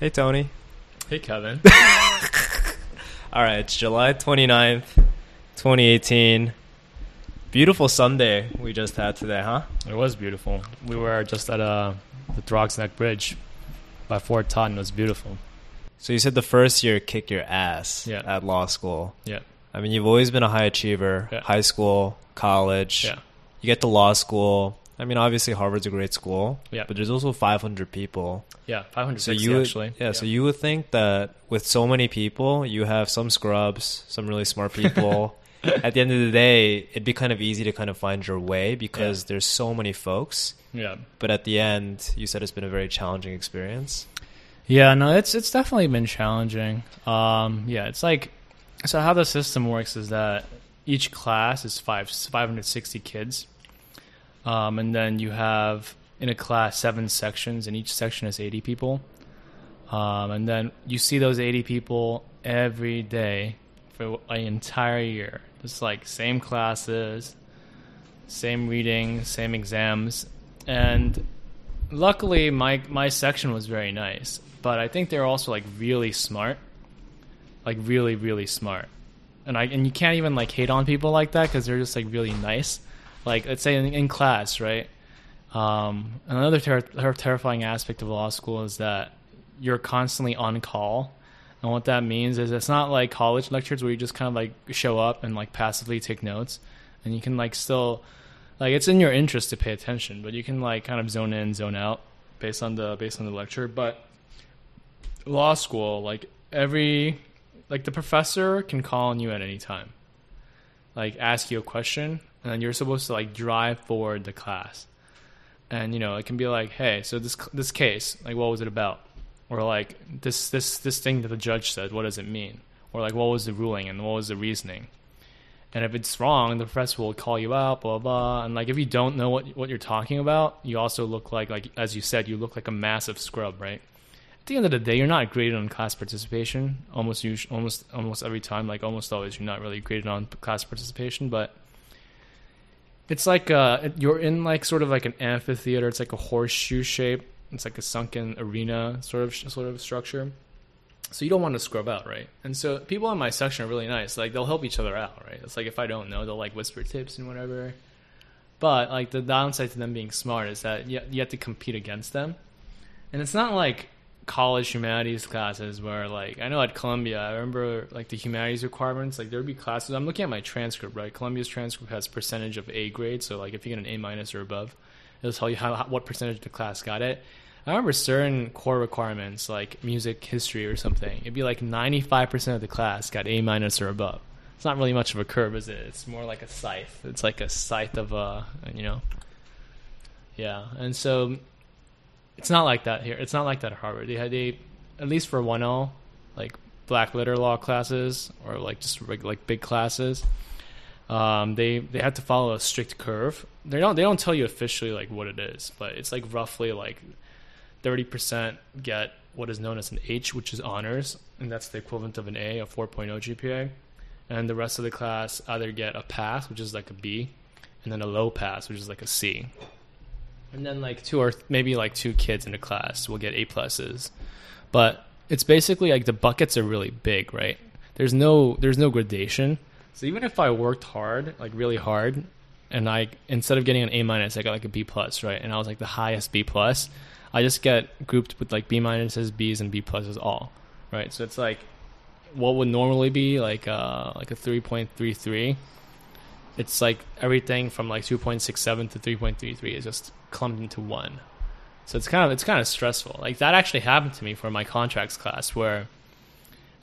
Hey, Tony. Hey, Kevin. All right, it's July 29th, 2018. Beautiful Sunday we just had today, huh? it was beautiful. We were just at uh, the Throgs Neck Bridge by Fort Totten, and it was beautiful. So you said the first year kick your ass Yeah. at law school. Yeah. I mean, you've always been a high achiever, Yeah. high school, college. Yeah. You get to law school. I mean, obviously Harvard's a great school. Yeah. But there's also 500 people. Yeah. 560 So you would, actually. yeah, so you would think that with so many people, you have some scrubs, some really smart people. At the end of the day, it'd be kind of easy to kind of find your way because Yeah. there's so many folks. Yeah. But at the end, you said it's been a very challenging experience. Yeah, no, it's it's definitely been challenging. Um, yeah, it's like so how the system works is that each class is five 560 kids, um, and then you have in a class seven sections, and each section is 80 people, um, and then you see those 80 people every day for an entire year. Just like same classes, same reading, same exams, and luckily my my section was very nice but i think they're also like really smart. Like really really smart. And i and you can't even like hate on people like that because they're just like really nice like let's say in, in class right um, another ter- ter- terrifying aspect of law school is that you're constantly on call and what that means is it's not like college lectures where you just kind of like show up and like passively take notes and you can like still like it's in your interest to pay attention, but you can like kind of zone in, zone out based on the based on the lecture. But law school, like every like the professor can call on you at any time. Like ask you a question and you're supposed to like drive forward the class. And you know, it can be like, "Hey, so this this case, like what was it about?" Or like this this this thing that the judge said, what does it mean? Or like what was the ruling and what was the reasoning? And if it's wrong, the professor will call you out, blah blah. And like if you don't know what what you're talking about, you also look like like as you said, you look like a massive scrub, right? At the end of the day, you're not graded on class participation. Almost us- almost almost every time, like almost always, you're not really graded on class participation. But it's like uh, you're in like sort of like an amphitheater. It's like a horseshoe shape. It's like a sunken arena sort of sort of structure so you don't want to scrub out, right? And so people in my section are really nice. Like they'll help each other out, right? It's like if I don't know, they'll like whisper tips and whatever. But like the downside to them being smart is that you, you have to compete against them, and it's not like college humanities classes where like I know at Columbia, I remember like the humanities requirements. Like there'd be classes. I'm looking at my transcript, right? Columbia's transcript has percentage of A grade, so like if you get an A minus or above, it'll tell you how, what percentage of the class got it. I remember certain core requirements like music history or something. It'd be like 95% of the class got A minus or above. It's not really much of a curve, is it? It's more like a scythe. It's like a scythe of a, you know. Yeah, and so it's not like that here. It's not like that at Harvard. They had they at least for 1L, like black letter law classes or like just like big classes. Um, they they had to follow a strict curve. They don't they don't tell you officially like what it is, but it's like roughly like thirty percent get what is known as an H, which is honors, and that's the equivalent of an A, a 4.0 GPA, and the rest of the class either get a pass, which is like a B, and then a low pass, which is like a C. And then like two or maybe like two kids in a class will get A pluses, but it's basically like the buckets are really big, right? There's no there's no gradation. So even if I worked hard, like really hard, and I instead of getting an A minus, I got like a B plus, right? And I was like the highest B plus. I just get grouped with like B minuses, Bs, and B pluses all, right? So it's like what would normally be like uh like a three point three three. It's like everything from like two point six seven to three point three three is just clumped into one. So it's kind of it's kind of stressful. Like that actually happened to me for my contracts class where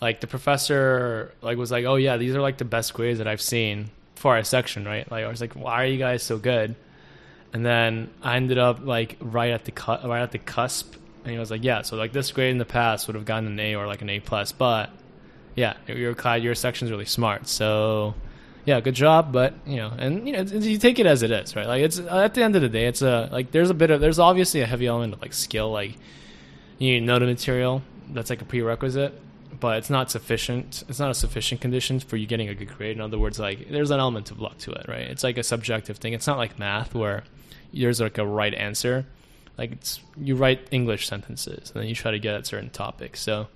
like the professor like was like, "Oh yeah, these are like the best grades that I've seen for our section, right?" Like I was like, "Why are you guys so good?" And then I ended up like right at the cu- right at the cusp, and he was like, "Yeah, so like this grade in the past would have gotten an A or like an A plus, but yeah, your your section's really smart, so." Yeah, good job, but you know, and you know, you take it as it is, right? Like it's at the end of the day, it's a like there's a bit of there's obviously a heavy element of like skill, like you know the material. That's like a prerequisite, but it's not sufficient. It's not a sufficient condition for you getting a good grade. In other words, like there's an element of luck to it, right? It's like a subjective thing. It's not like math where there's like a right answer. Like it's you write English sentences and then you try to get at certain topics. So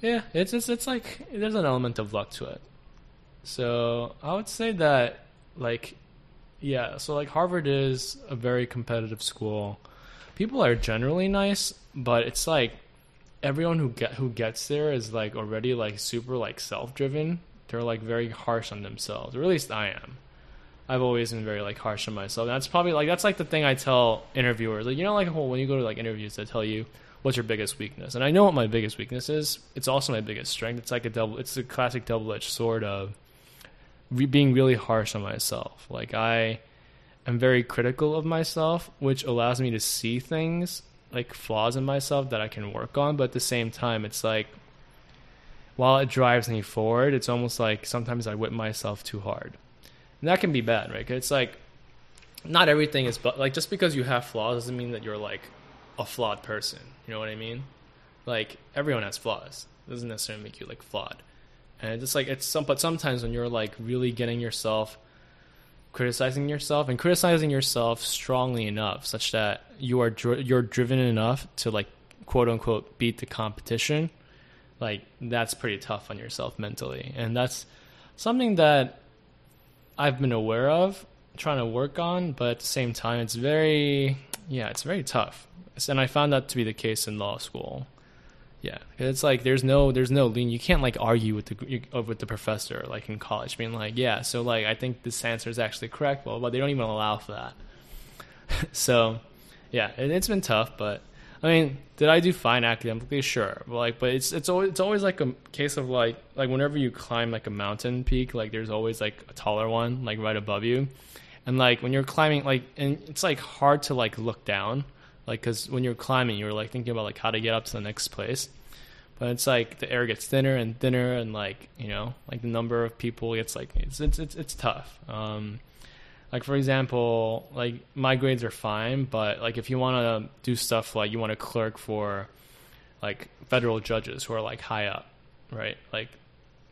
yeah, it's it's it's like there's an element of luck to it. So I would say that like yeah, so like Harvard is a very competitive school. People are generally nice, but it's like everyone who get who gets there is like already like super like self-driven. They're like very harsh on themselves. Or at least I am. I've always been very like harsh on myself. That's probably like that's like the thing I tell interviewers. Like you know like when you go to like interviews they tell you what's your biggest weakness. And I know what my biggest weakness is. It's also my biggest strength. It's like a double it's a classic double-edged sword of re- being really harsh on myself. Like I am very critical of myself, which allows me to see things like flaws in myself that I can work on, but at the same time it's like while it drives me forward, it's almost like sometimes I whip myself too hard and that can be bad, right? It's like not everything is but like just because you have flaws doesn't mean that you're like a flawed person. You know what I mean? Like everyone has flaws. It doesn't necessarily make you like flawed. And it's like it's some but sometimes when you're like really getting yourself criticizing yourself and criticizing yourself strongly enough such that you are you're driven enough to like quote unquote beat the competition like that's pretty tough on yourself mentally and that's something that I've been aware of, trying to work on, but at the same time, it's very, yeah, it's very tough. And I found that to be the case in law school. Yeah, it's like there's no there's no lean. You can't like argue with the uh, with the professor like in college, being like, yeah, so like I think this answer is actually correct. Well, but they don't even allow for that. so, yeah, it, it's been tough, but I mean, did I do fine academically? Sure, but like, but it's it's always it's always like a case of like like whenever you climb like a mountain peak, like there's always like a taller one like right above you, and like when you're climbing, like and it's like hard to like look down, like because when you're climbing, you're like thinking about like how to get up to the next place, but it's like the air gets thinner and thinner, and like you know like the number of people gets like it's it's it's, it's tough. Um, like for example, like my grades are fine, but like if you want to do stuff like you want to clerk for like federal judges who are like high up, right? Like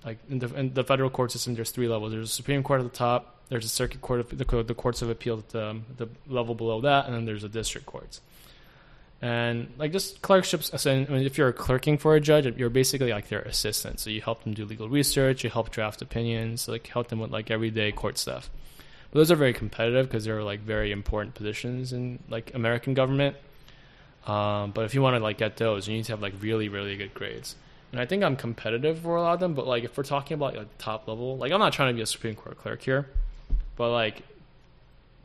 like in the, in the federal court system, there's three levels. There's a Supreme Court at the top. There's a circuit court, of, the, the courts of appeal at the, the level below that, and then there's the district courts. And like just clerkships, I mean, if you're clerking for a judge, you're basically like their assistant. So you help them do legal research, you help draft opinions, like help them with like everyday court stuff. But those are very competitive because they're like very important positions in like American government. Um, but if you want to like get those, you need to have like really really good grades. And I think I'm competitive for a lot of them. But like if we're talking about like top level, like I'm not trying to be a Supreme Court clerk here, but like,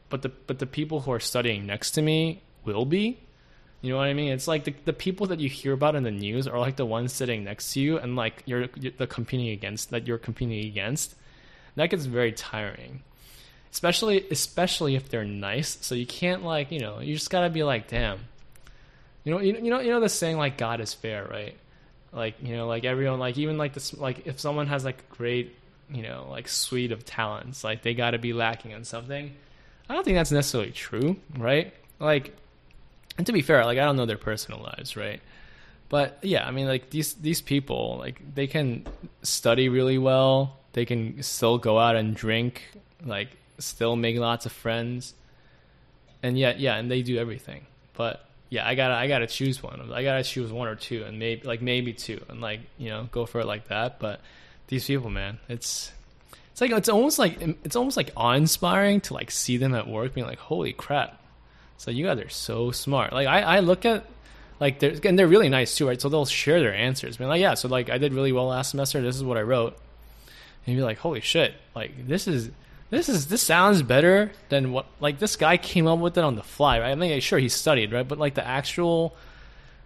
but the but the people who are studying next to me will be. You know what I mean? It's like the, the people that you hear about in the news are like the ones sitting next to you, and like you're, you're the competing against that you're competing against. That gets very tiring especially especially if they're nice. So you can't like you know you just gotta be like damn. You know you, you know you know the saying like God is fair, right? Like you know like everyone like even like this like if someone has like great you know like suite of talents like they got to be lacking on something. I don't think that's necessarily true, right? Like, and to be fair, like I don't know their personal lives, right? But yeah, I mean, like these these people, like they can study really well. They can still go out and drink, like still make lots of friends, and yet yeah, and they do everything. But yeah, I gotta I gotta choose one. I gotta choose one or two, and maybe like maybe two, and like you know go for it like that. But these people, man, it's it's like it's almost like it's almost like awe inspiring to like see them at work, being like, holy crap! So you guys are so smart. Like I I look at like they're and they're really nice too, right? So they'll share their answers, being like, yeah, so like I did really well last semester. This is what I wrote. And you'd be like, holy shit! Like this is this is this sounds better than what like this guy came up with it on the fly, right? I mean, sure he studied, right? But like the actual,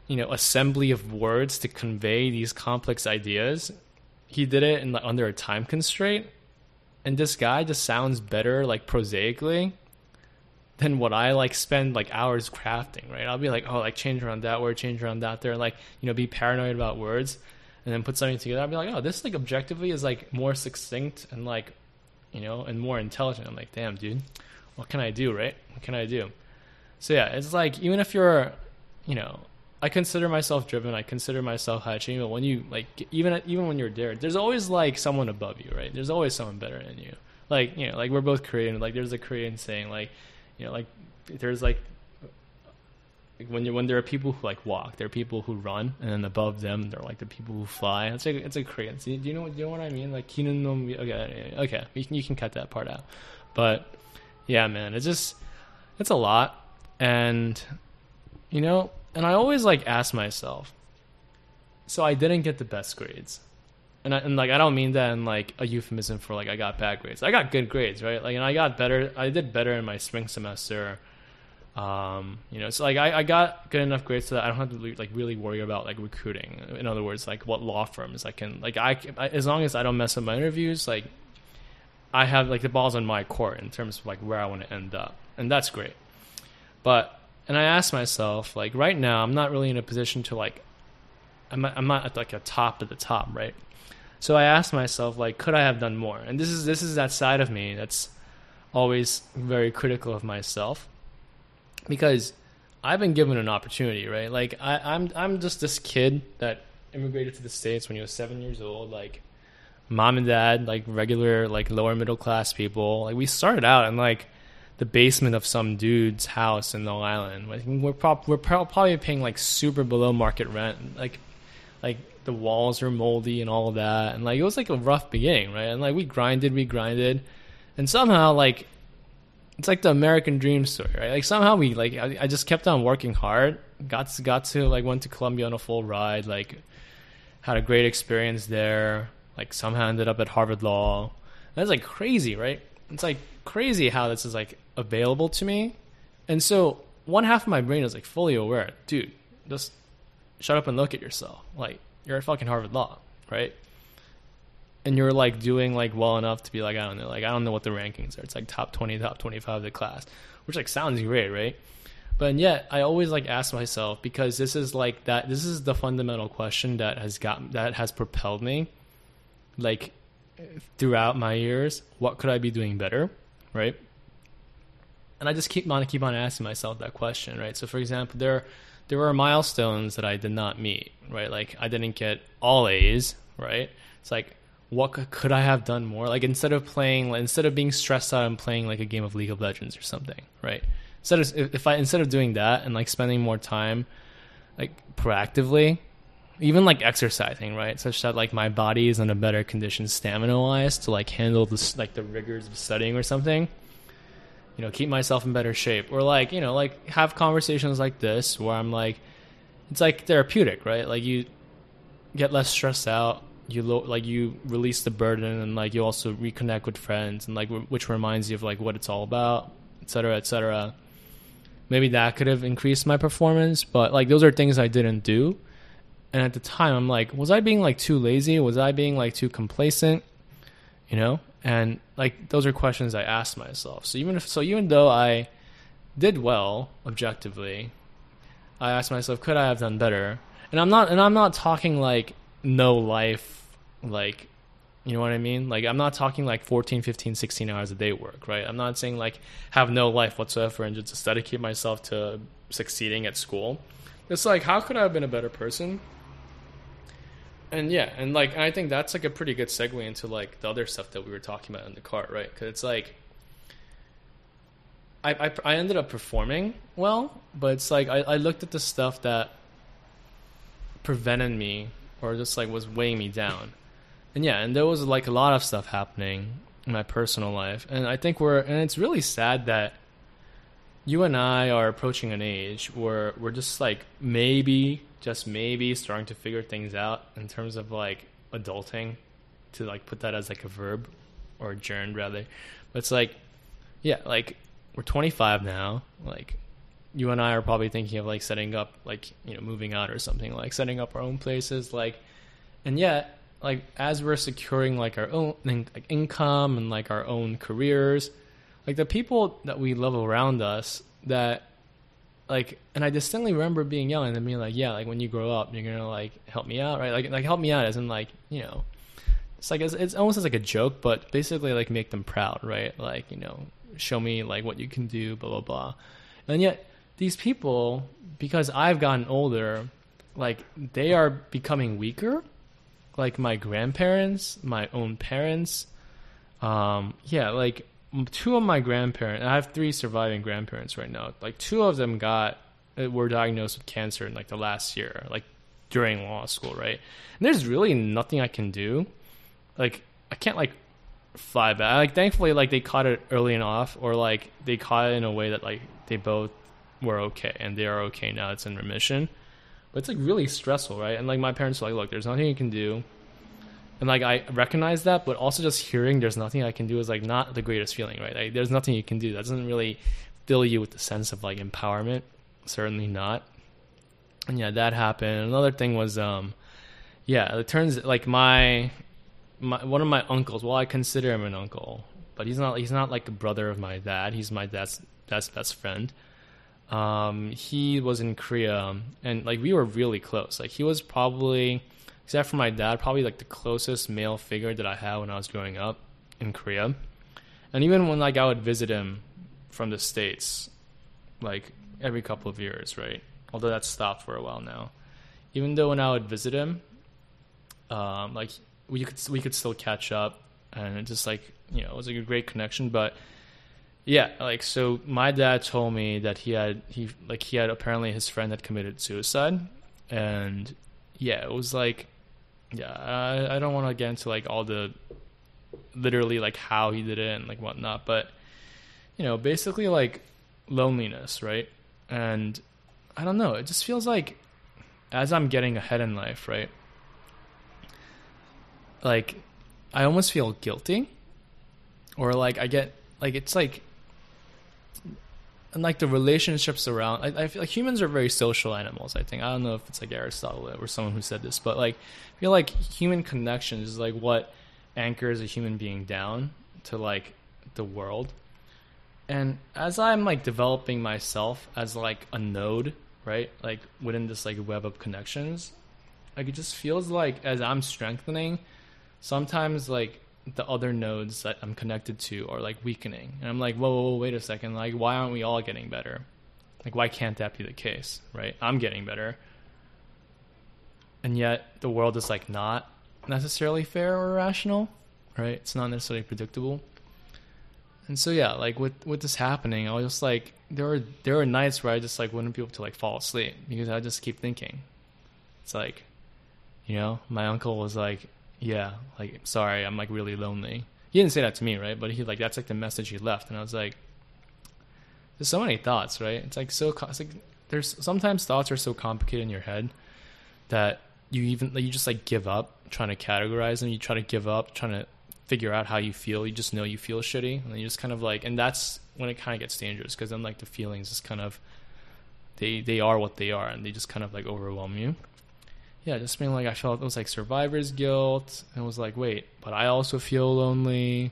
you know, assembly of words to convey these complex ideas, he did it in under a time constraint, and this guy just sounds better like prosaically than what I like spend like hours crafting, right? I'll be like, oh, like change around that word, change around that there, like you know, be paranoid about words, and then put something together. I'll be like, oh, this like objectively is like more succinct and like you know, and more intelligent. I'm like, damn, dude, what can I do, right? What can I do? So yeah, it's like even if you're, you know, I consider myself driven. I consider myself high achieving. But when you like, even even when you're there, there's always like someone above you, right? There's always someone better than you. Like you know, like we're both Korean. Like there's a Korean saying, like, you know, like there's like when you when there are people who like walk, there are people who run, and then above them they're like the people who fly. It's like it's a crazy. Do you know? Do you know what I mean? Like you know, okay, okay, you can you can cut that part out, but yeah, man, it's just it's a lot, and you know, and I always like ask myself. So I didn't get the best grades and, I, and like I don't mean that in like a euphemism for like I got bad grades. I got good grades, right? Like, and I got better. I did better in my spring semester. Um, you know, so like I, I got good enough grades so that I don't have to like really worry about like recruiting. In other words, like what law firms I can like I, I as long as I don't mess up my interviews, like I have like the balls on my court in terms of like where I want to end up, and that's great. But and I asked myself like right now I'm not really in a position to like I'm I'm not at like a top of the top, right? So I asked myself, like, could I have done more? And this is this is that side of me that's always very critical of myself because I've been given an opportunity, right? Like I, I'm I'm just this kid that immigrated to the states when he was seven years old, like mom and dad, like regular, like lower middle class people. Like we started out in like the basement of some dude's house in Long Island. Like we're we're probably paying like super below market rent, like like the walls are moldy and all of that. And like it was like a rough beginning, right? And like we grinded, we grinded, and somehow like it's like the American dream story, right? Like somehow we like I, I just kept on working hard. Got to, got to like went to Columbia on a full ride. Like had a great experience there. Like somehow ended up at Harvard Law. That's like crazy, right? It's like crazy how this is like available to me. And so one half of my brain is like fully aware, dude. Just shut up and look at yourself. Like you're at fucking Harvard Law, right? And you're like doing like well enough to be like I don't know, like I don't know what the rankings are. It's like top twenty, top twenty five of the class, which like sounds great, right? But yet I always like ask myself because this is like that. This is the fundamental question that has got that has propelled me, like throughout my years. What could I be doing better, right? And I just keep on keep on asking myself that question, right? So for example, there there were milestones that I did not meet, right? Like I didn't get all A's, right? It's like what could I have done more? Like instead of playing, instead of being stressed out and playing like a game of League of Legends or something, right? Instead of if I instead of doing that and like spending more time, like proactively, even like exercising, right? Such that like my body is in a better condition stamina wise to like handle this like the rigors of studying or something you know, keep myself in better shape or like, you know, like have conversations like this where I'm like, it's like therapeutic, right? Like you get less stressed out. You lo- like you release the burden and like you also reconnect with friends and like which reminds you of like what it's all about, et cetera, et cetera. Maybe that could have increased my performance, but like those are things I didn't do. And at the time, I'm like, was I being like too lazy? Was I being like too complacent? You know? And like those are questions I asked myself. So even if so, even though I did well objectively, I asked myself, could I have done better? And I'm not, and I'm not talking like no life, like you know what I mean? Like I'm not talking like 14, 15, 16 hours a day work, right? I'm not saying like have no life whatsoever and just dedicate myself to succeeding at school. It's like how could I have been a better person? And yeah, and like I think that's like a pretty good segue into like the other stuff that we were talking about in the car, right? Because it's like I, I, I ended up performing well, but it's like I, I looked at the stuff that prevented me or just like was weighing me down, and yeah, and there was like a lot of stuff happening in my personal life, and I think we're and it's really sad that you and I are approaching an age where we're just like maybe just maybe starting to figure things out in terms of like adulting to like put that as like a verb or a gerund rather. But it's like yeah like we're 25 now like you and I are probably thinking of like setting up like you know moving out or something like setting up our own places like and yet like as we're securing like our own like, income and like our own careers like the people that we love around us that like and I distinctly remember being young and being like, yeah, like when you grow up, you're gonna like help me out, right? Like like help me out as in like you know, it's like it's, it's almost as like a joke, but basically like make them proud, right? Like you know, show me like what you can do, blah blah blah. And yet these people, because I've gotten older, like they are becoming weaker. Like my grandparents, my own parents, um, yeah, like two of my grandparents, I have three surviving grandparents right now. Like two of them got uh, were diagnosed with cancer in like the last year, like during law school, right? And there's really nothing I can do. Like I can't like fly back. Like thankfully, like they caught it early enough, or like they caught it in a way that like they both were okay and they are okay now. It's in remission, but it's like really stressful, right? And like my parents were like, look, there's nothing you can do. And like I recognize that, but also just hearing there's nothing I can do is like not the greatest feeling, right? Like there's nothing you can do. That doesn't really fill you with the sense of like empowerment. Certainly not. And yeah, that happened. Another thing was um yeah, it turns like my my one of my uncles. Well, I consider him an uncle, but he's not. He's not like a brother of my dad. He's my dad's dad's best friend. Um, he was in Korea, and like we were really close. Like he was probably, except for my dad, probably like the closest male figure that I had when I was growing up in Korea. And even when like I would visit him from the states, like every couple of years, right? Although that's stopped for a while now. Even though when I would visit him, um, like we could we could still catch up, and it just like you know it was like a great connection. But yeah, like so, my dad told me that he had he like he had apparently his friend had committed suicide, and yeah, it was like yeah, I, I don't want to get into like all the literally like how he did it and like whatnot, but you know, basically like loneliness, right? And I don't know, it just feels like as I'm getting ahead in life, right? like I almost feel guilty or like I get like it's like and like the relationships around I, I feel like humans are very social animals I think. I don't know if it's like Aristotle or someone who said this but like I feel like human connection is like what anchors a human being down to like the world. And as I'm like developing myself as like a node right like within this like web of connections like it just feels like as I'm strengthening sometimes like the other nodes that I'm connected to are like weakening. And I'm like, whoa, whoa, whoa, wait a second. Like, why aren't we all getting better? Like, why can't that be the case? Right? I'm getting better. And yet the world is like not necessarily fair or rational, right? It's not necessarily predictable. And so yeah, like with with this happening, I was just like there were there were nights where I just like wouldn't be able to like fall asleep because I just keep thinking. It's like, you know, my uncle was like, yeah, like sorry, I'm like really lonely. He didn't say that to me, right? But he like that's like the message he left, and I was like, there's so many thoughts, right? It's like so it's like there's sometimes thoughts are so complicated in your head that you even you just like give up trying to categorize them. You try to give up trying to figure out how you feel. You just know you feel shitty, and you just kind of like, and that's when it kind of gets dangerous because then like the feelings just kind of they they are what they are, and they just kind of like overwhelm you yeah, just being like I felt it was like survivor's guilt, and was like, wait, but I also feel lonely,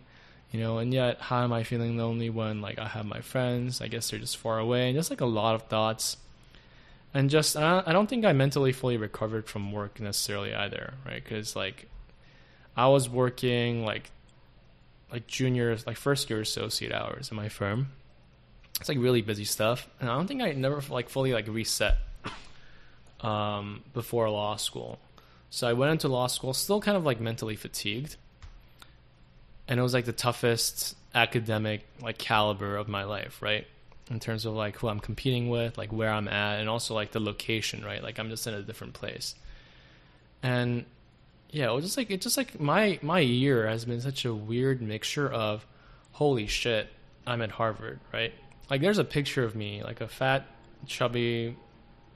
you know, and yet how am I feeling lonely when like I have my friends? I guess they're just far away, and just like a lot of thoughts, and just I don't think I mentally fully recovered from work necessarily either, right? Because like I was working like like junior, like first year associate hours in my firm. It's like really busy stuff, and I don't think I never like fully like reset um, before law school. So I went into law school still kind of like mentally fatigued. And it was like the toughest academic like caliber of my life, right? In terms of like who I'm competing with, like where I'm at, and also like the location, right? Like I'm just in a different place. And yeah, it was just like it just like my my year has been such a weird mixture of holy shit, I'm at Harvard, right? Like there's a picture of me, like a fat, chubby,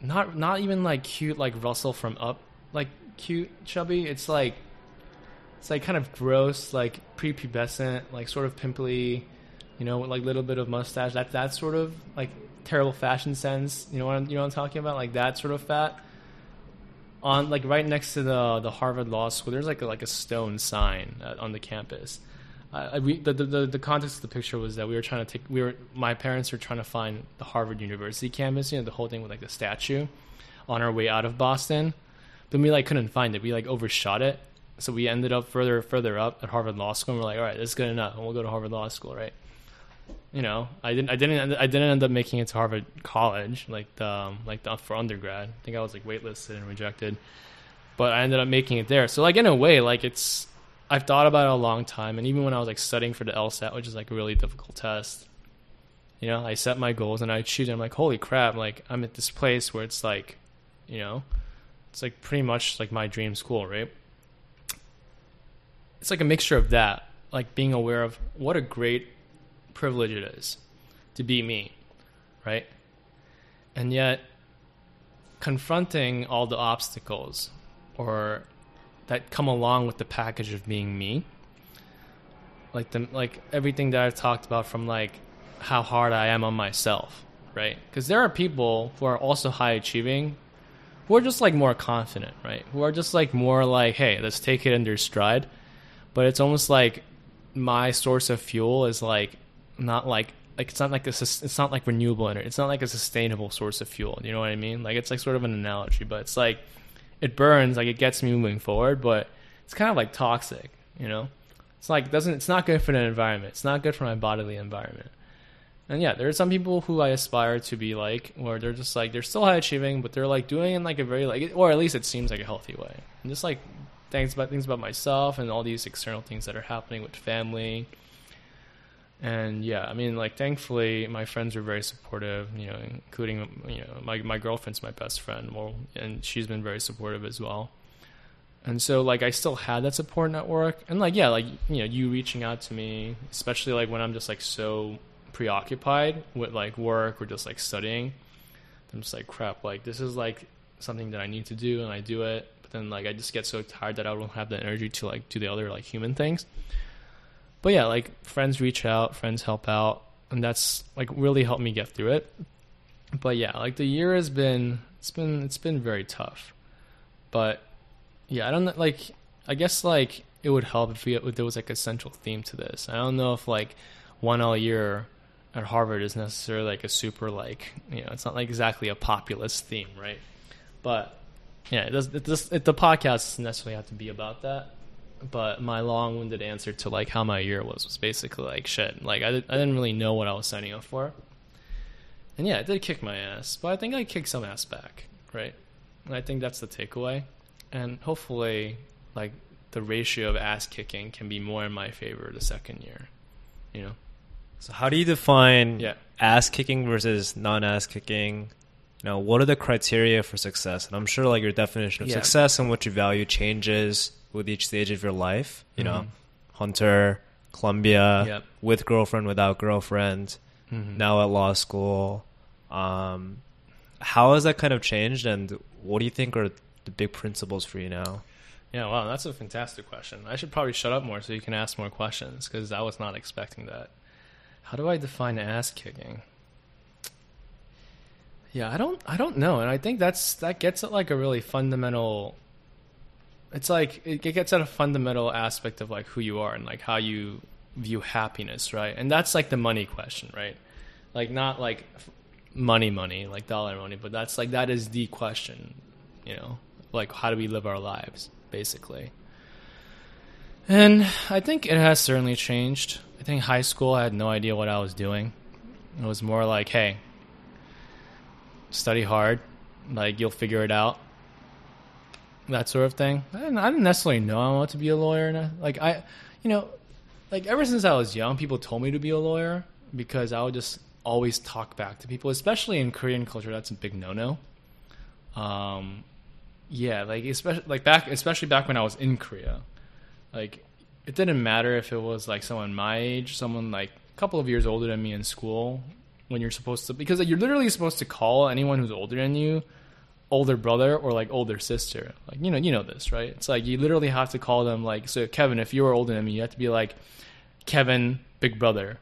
not not even like cute like Russell from Up like cute chubby. It's like it's like kind of gross, like prepubescent, like sort of pimply, you know, with like little bit of mustache. That that sort of like terrible fashion sense. You know what I'm, you know what I'm talking about? Like that sort of fat. On like right next to the the Harvard Law School, there's like a, like a stone sign uh, on the campus uh, we, the, the the context of the picture was that we were trying to take we were my parents were trying to find the Harvard University campus, you know, the whole thing with like the statue, on our way out of Boston. Then we like couldn't find it. We like overshot it, so we ended up further further up at Harvard Law School. and We're like, all right, this is good enough, and we'll go to Harvard Law School, right? You know, I didn't I didn't I didn't end up making it to Harvard College like the um, like the, for undergrad. I think I was like waitlisted and rejected, but I ended up making it there. So like in a way, like it's I've thought about it a long time, and even when I was like studying for the LSAT, which is like a really difficult test, You know, I set my goals and I. Them. I'm like, holy crap! Like I'm at this place where it's like, you know, it's like pretty much like my dream school, right? It's like a mixture of that, like being aware of what a great privilege it is to be me, right? And yet, confronting all the obstacles or that come along with the package of being me like the like everything that I've talked about from like how hard I am on myself, right? Because there are people who are also high achieving, who are just like more confident, right? Who are just like more like, hey, let's take it under stride. But it's almost like my source of fuel is like not like like it's not like a it's not like renewable energy. It's not like a sustainable source of fuel. You know what I mean? Like it's like sort of an analogy, but it's like it burns, like it gets me moving forward, but it's kind of like toxic. You know? It's like doesn't it's not good for the environment. It's not good for my bodily environment. And yeah, there are some people who I aspire to be like, where they're just like they're still high achieving, but they're like doing in like a very like, or at least it seems like a healthy way. And just like things about things about myself and all these external things that are happening with family. And yeah, I mean, like thankfully, my friends are very supportive. You know, including you know my my girlfriend's my best friend, well, and she's been very supportive as well. And so like I still had that support network and like yeah, like you know, you reaching out to me, especially like when I'm just like so preoccupied with like work or just like studying. I'm just like crap, like this is like something that I need to do and I do it, but then like I just get so tired that I don't have the energy to like do the other like human things. But yeah, like friends reach out, friends help out, and that's like really helped me get through it. But yeah, like the year has been it's been it's been very tough. But yeah, I don't. Like, I guess like it would help if, we, if there was like a central theme to this. I don't know if like 1L year at Harvard is necessarily like a super like you know it's not like exactly a populist theme, right? But yeah, it does. It does it, the podcast doesn't necessarily have to be about that. But my long-winded answer to like how my year was was basically like shit. Like I, did, I didn't really know what I was signing up for. And yeah, it did kick my ass, but I think I kicked some ass back, right? And I think that's the takeaway and hopefully like the ratio of ass kicking can be more in my favor the second year you know so how do you define yeah. ass kicking versus non ass kicking you know what are the criteria for success and i'm sure like your definition of yeah. success and what you value changes with each stage of your life you mm-hmm. know hunter columbia yep. with girlfriend without girlfriend mm-hmm. now at law school um, how has that kind of changed and what do you think are the big principles for you now? Yeah, wow, that's a fantastic question. I should probably shut up more so you can ask more questions because I was not expecting that. How do I define ass kicking? Yeah, I don't I don't know, and I think that's that gets at like a really fundamental it's like it gets at a fundamental aspect of like who you are and like how you view happiness, right? And that's like the money question, right? Like not like money money, like dollar money, but that's like that is the question, you know? Like how do we live our lives basically? And i think it has certainly changed. I think high school i had no idea what i was doing. It was more like hey study hard. Like you'll figure it out that sort of thing. I didn't, I didn't necessarily know i wanted to be a lawyer. Like i you know like ever since i was young people told me to be a lawyer because i would just always talk back to people especially in korean culture. That's a big no-no. Um, yeah, like especially like back especially back when I was in Korea, like it didn't matter if it was like someone my age, someone like a couple of years older than me in school, when you're supposed to because like, you're literally supposed to call anyone who's older than you older brother or like older sister. Like you know, you know this, right? It's like you literally have to call them like so Kevin, if you were older than me, you have to be like Kevin big brother,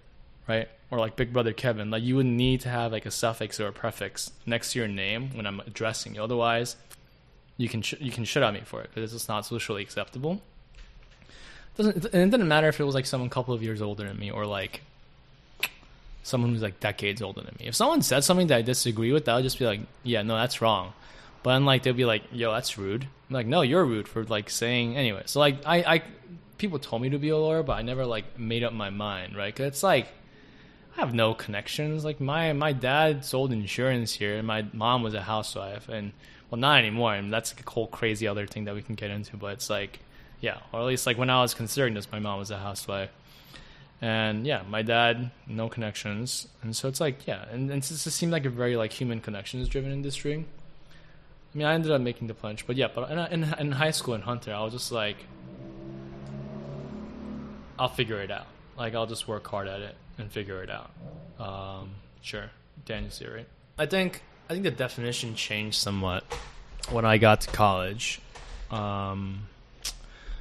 right? Or like big brother Kevin. Like you would need to have like a suffix or a prefix next to your name when I'm addressing you. Otherwise, you can sh- you can shit on me for it because it's not socially acceptable. It doesn't and it doesn't matter if it was like someone a couple of years older than me or like someone who's like decades older than me. If someone said something that I disagree with, that would just be like, yeah, no, that's wrong. But then like they'll be like, yo, that's rude. I'm like, no, you're rude for like saying anyway. So like I, I people told me to be a lawyer, but I never like made up my mind, right? Cause it's like I have no connections. Like my my dad sold insurance here, and my mom was a housewife, and well, not anymore. and that's like a whole crazy other thing that we can get into. But it's like, yeah, or at least like when I was considering this, my mom was a housewife, And yeah, my dad, no connections, and so it's like yeah, and, and it just seemed like a very like human connections driven industry. I mean, I ended up making the plunge, but yeah, but in, in, in high school in Hunter, I was just like, I'll figure it out. Like I'll just work hard at it and figure it out. Um, sure, Daniel, see right? I think I think the definition changed somewhat when I got to college, um,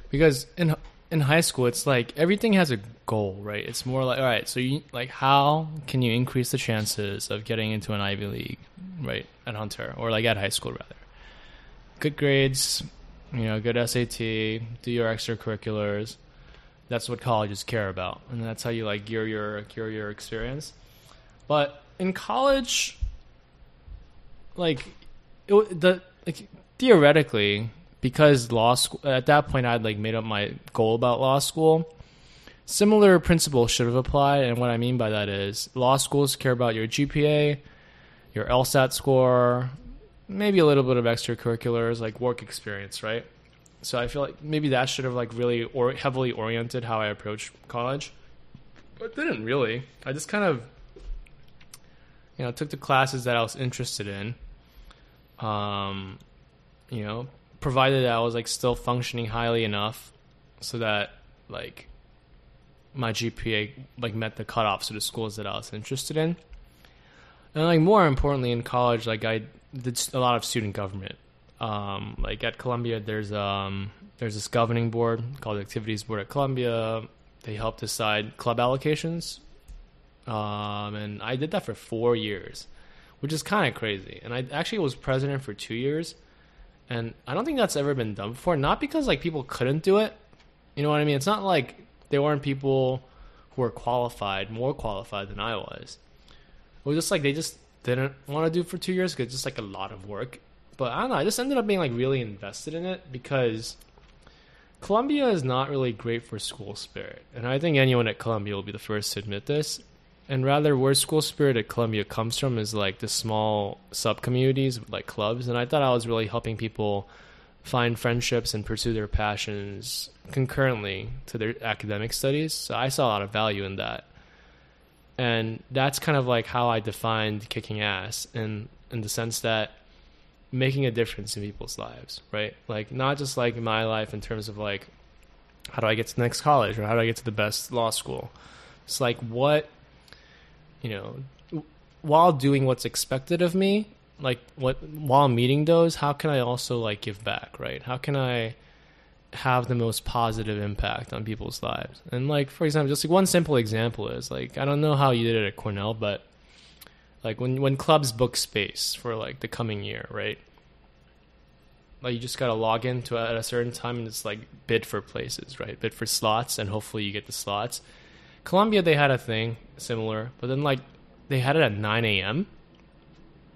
because in in high school, it's like everything has a goal, right? It's more like, all right, so you like how can you increase the chances of getting into an Ivy League, right, at Hunter or like at high school rather? Good grades, you know, good SAT, do your extracurriculars. That's what colleges care about, and that's how you like gear your gear your experience. But in college, like it, the like theoretically because law school at that point I'd like made up my goal about law school. Similar principles should have applied, and what I mean by that is law schools care about your GPA, your LSAT score, maybe a little bit of extracurriculars like work experience, right? So I feel like maybe that should have like really or heavily oriented how I approached college, but didn't really. I just kind of you know took the classes that I was interested in. Um, you know, provided that I was like still functioning highly enough so that like my GPA like met the cutoffs of the schools that I was interested in. And like more importantly in college, like I a lot of student government. Um, like at Columbia, there's um there's this governing board called the Activities Board at Columbia. They help decide club allocations, um, and I did that for four years, which is kind of crazy. And I actually was president for two years and I don't think that's ever been done before. Not because like people couldn't do it. You know what I mean? It's not like there weren't people who were qualified, more qualified than I was. It was just like they just didn't want to do for two years because it's just like a lot of work. But I don't know. I just ended up being like really invested in it because Columbia is not really great for school spirit, and I think anyone at Columbia will be the first to admit this and rather where school spirit at Columbia comes from is like the small sub communities like clubs and I thought I was really helping people find friendships and pursue their passions concurrently to their academic studies so I saw a lot of value in that and that's kind of like how I defined kicking ass in in the sense that making a difference in people's lives right like not just like my life in terms of like how do I get to the next college or how do I get to the best law school it's like what you know, while doing what's expected of me, like what while meeting those, how can I also like give back, right? How can I have the most positive impact on people's lives? And like for example, just like one simple example is like I don't know how you did it at Cornell, but like when when clubs book space for like the coming year, right? Like you just gotta log into at a certain time and it's like bid for places, right? Bid for slots, and hopefully you get the slots. Columbia, they had a thing similar, but then like they had it at 9 a.m.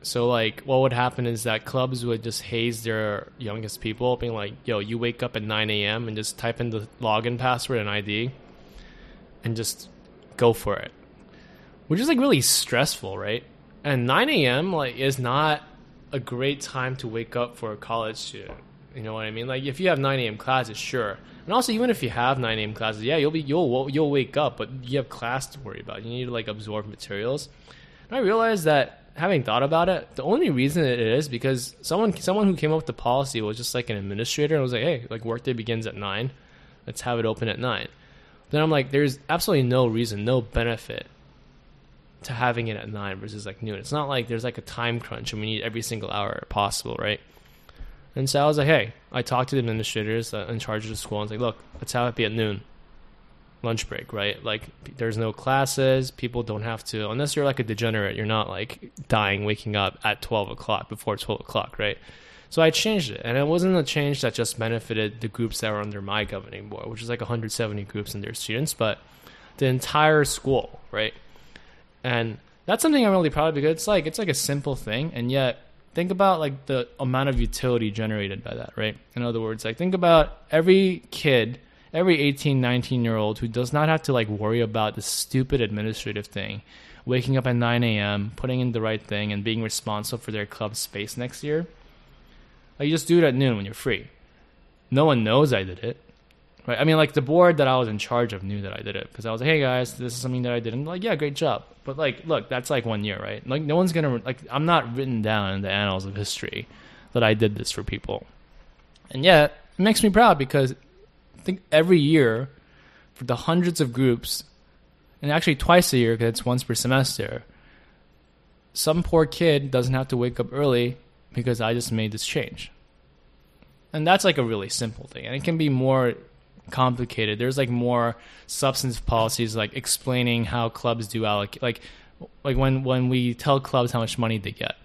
So like, what would happen is that clubs would just haze their youngest people, being like, "Yo, you wake up at 9 a.m. and just type in the login password and ID, and just go for it," which is like really stressful, right? And 9 a.m. like is not a great time to wake up for a college student. You know what I mean? Like if you have 9 a.m. classes, sure, and also, even if you have 9 a.m. classes, yeah, you'll be you'll you'll wake up, but you have class to worry about. You need to like absorb materials. And I realized that having thought about it, the only reason it is because someone someone who came up with the policy was just like an administrator and was like, hey, like workday begins at nine, let's have it open at nine. Then I'm like, there's absolutely no reason, no benefit to having it at nine versus like noon. It's not like there's like a time crunch and we need every single hour possible, right? And so I was like, hey, I talked to the administrators in charge of the school and was like, look, let's have it be at noon, lunch break, right? Like, there's no classes. People don't have to, unless you're like a degenerate, you're not like dying, waking up at 12 o'clock before 12 o'clock, right? So I changed it. And it wasn't a change that just benefited the groups that were under my governing board, which is like 170 groups and their students, but the entire school, right? And that's something I'm really proud of because it's like, it's like a simple thing. And yet, think about like the amount of utility generated by that, right? In other words, like think about every kid, every 18, 19 year old who does not have to like worry about this stupid administrative thing, waking up at 9 a.m., putting in the right thing, and being responsible for their club space next year. Like you just do it at noon when you're free. No one knows I did it. right? I mean, like the board that I was in charge of knew that I did it because I was like, "Hey guys, this is something that I did," and like, "Yeah, great job." But like, look, that's like one year, right? Like, no one's gonna like. I'm not written down in the annals of history that I did this for people, and yet it makes me proud because think every year for the hundreds of groups, and actually twice a year because it's once per semester, some poor kid doesn't have to wake up early because I just made this change. And that's like a really simple thing. And it can be more complicated. There's like more substantive policies like explaining how clubs do allocate like like when when we tell clubs how much money they get.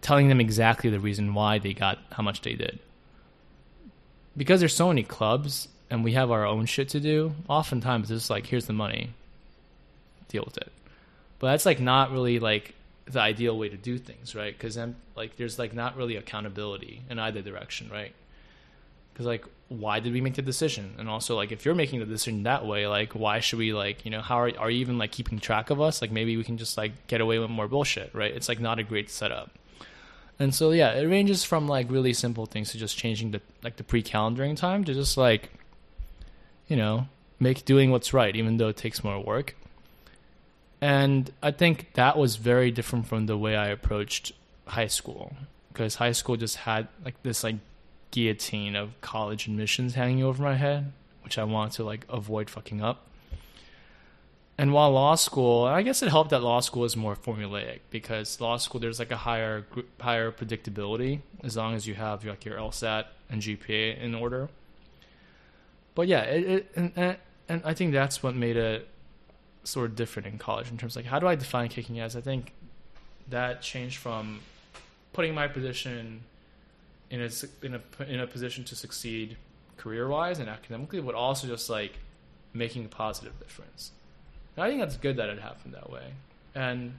Telling them exactly the reason why they got how much they did. Because there's so many clubs and we have our own shit to do, oftentimes it's like here's the money. Deal with it. But that's like not really like the ideal way to do things, right? Because then like there's like not really accountability in either direction, right? Because like why did we make the decision? And also like if you're making the decision that way, like why should we like you know how are are you even like keeping track of us? Like maybe we can just like get away with more bullshit, right? It's like not a great setup. And so yeah, it ranges from like really simple things to just changing the like the pre-calendaring time to just like you know make doing what's right, even though it takes more work and I think that was very different from the way I approached high school because high school just had like this like guillotine of college admissions hanging over my head, which I wanted to like avoid fucking up. And while law school, I guess it helped that law school is more formulaic because law school there's like a higher higher predictability as long as you have like your LSAT and GPA in order. But yeah, it, it and, and I think that's what made it sort of different in college in terms of like how do I define kicking ass? I think that changed from putting my position in a in a in a position to succeed career wise and academically, but also just like making a positive difference. And I think that's good that it happened that way, and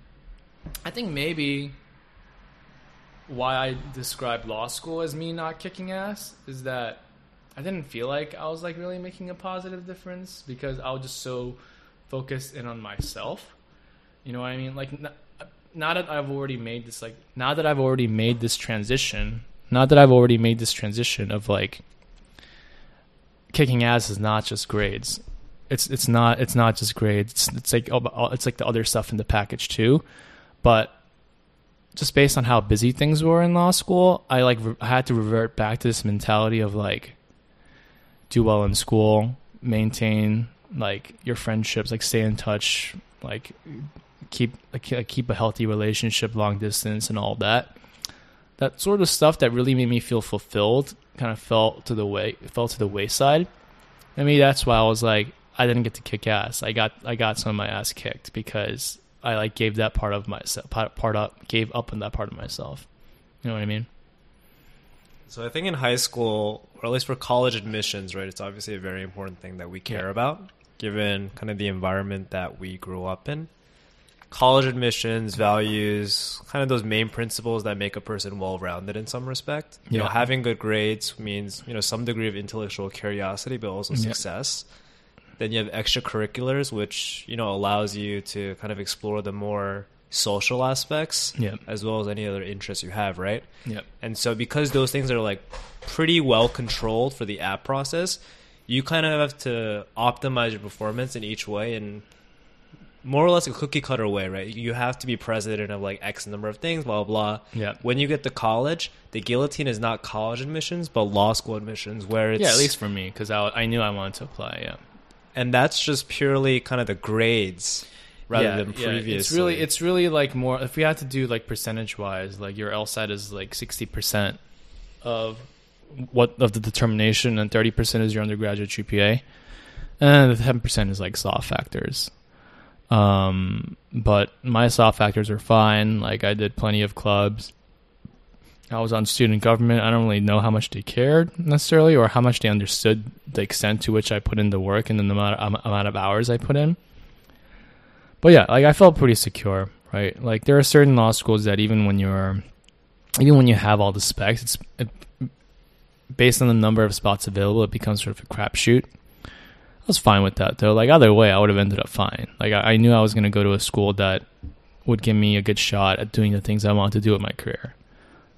I think maybe why I describe law school as me not kicking ass is that I didn't feel like I was like really making a positive difference because I was just so focused in on myself. You know what I mean? Like now that I've already made this like now that I've already made this transition, not that I've already made this transition of like kicking ass is not just grades. It's it's not it's not just grades. It's, it's like oh, oh, it's like the other stuff in the package too. But just based on how busy things were in law school, I like re- I had to revert back to this mentality of like do well in school, maintain like your friendships, like stay in touch, like keep like keep a healthy relationship long distance and all that. That sort of stuff that really made me feel fulfilled kind of fell to the way fell to the wayside. I mean that's why I was like I didn't get to kick ass. I got I got some of my ass kicked because I like gave that part of myself part, up gave up on that part of myself. You know what I mean? So I think in high school, or at least for college admissions, right, it's obviously a very important thing that we care yeah. about given kind of the environment that we grew up in. College admissions, values, kind of those main principles that make a person well rounded in some respect. You yeah. know, having good grades means, you know, some degree of intellectual curiosity, but also yeah. success. Then you have extracurriculars, which, you know, allows you to kind of explore the more social aspects yeah. as well as any other interests you have, right? Yeah. And so because those things are like pretty well controlled for the app process, you kind of have to optimize your performance in each way and more or less a cookie cutter way, right? You have to be president of like X number of things, blah blah. blah. Yeah. When you get to college, the guillotine is not college admissions, but law school admissions, where it's yeah, at least for me, because I, I knew I wanted to apply. Yeah. And that's just purely kind of the grades rather yeah, than previously. Yeah. It's really it's really like more. If we had to do like percentage wise, like your LSAT is like sixty percent of what of the determination, and thirty percent is your undergraduate GPA, and the ten percent is like soft factors. Um, but my soft factors are fine. Like I did plenty of clubs. I was on student government. I don't really know how much they cared necessarily, or how much they understood the extent to which I put in the work and the amount of, amount of hours I put in. But yeah, like I felt pretty secure, right? Like there are certain law schools that even when you're, even when you have all the specs, it's it, based on the number of spots available, it becomes sort of a crapshoot. I was fine with that though. Like either way, I would have ended up fine. Like I, I knew I was going to go to a school that would give me a good shot at doing the things I wanted to do with my career.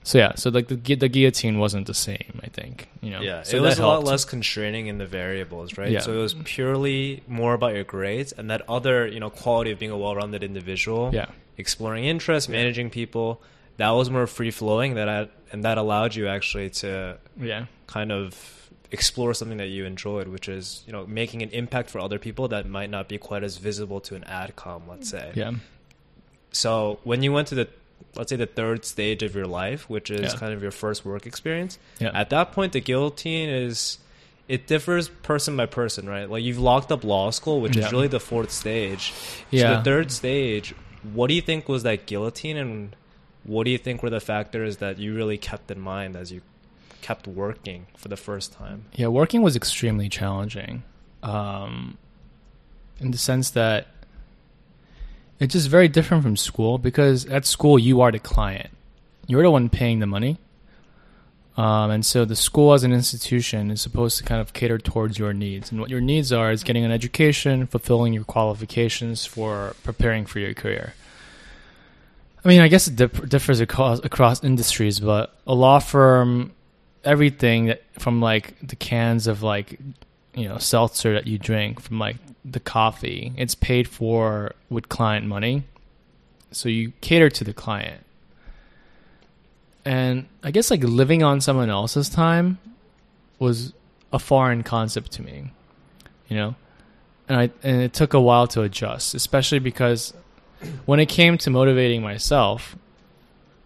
So yeah, so like the the guillotine wasn't the same. I think you know. Yeah, so it was a lot less constraining in the variables, right? Yeah. So it was purely more about your grades and that other, you know, quality of being a well-rounded individual. Yeah, exploring interests, managing people. That was more free flowing. That had, and that allowed you actually to yeah, kind of explore something that you enjoyed, which is you know making an impact for other people that might not be quite as visible to an adcom, let's say. yeah, So when you went to the let's say the third stage of your life, which is Yeah. kind of your first work experience, yeah. at that point the guillotine is it differs person by person, right? Like you've locked up law school, which Yeah. is really the fourth stage. So Yeah. the third stage, what do you think was that guillotine and what do you think were the factors that you really kept in mind as you kept working for the first time? Yeah, working was extremely challenging, um, in the sense that it's just very different from school because at school you are the client, you're the one paying the money, um, and so the school as an institution is supposed to kind of cater towards your needs, and what your needs are is getting an education, fulfilling your qualifications for preparing for your career. I mean, I guess it dif- differs across across industries, but a law firm everything that from like the cans of like you know seltzer that you drink from like the coffee it's paid for with client money. So you cater to the client. And i guess like living on someone else's time was a foreign concept to me you know? And i and it took a while to adjust especially because when it came to motivating myself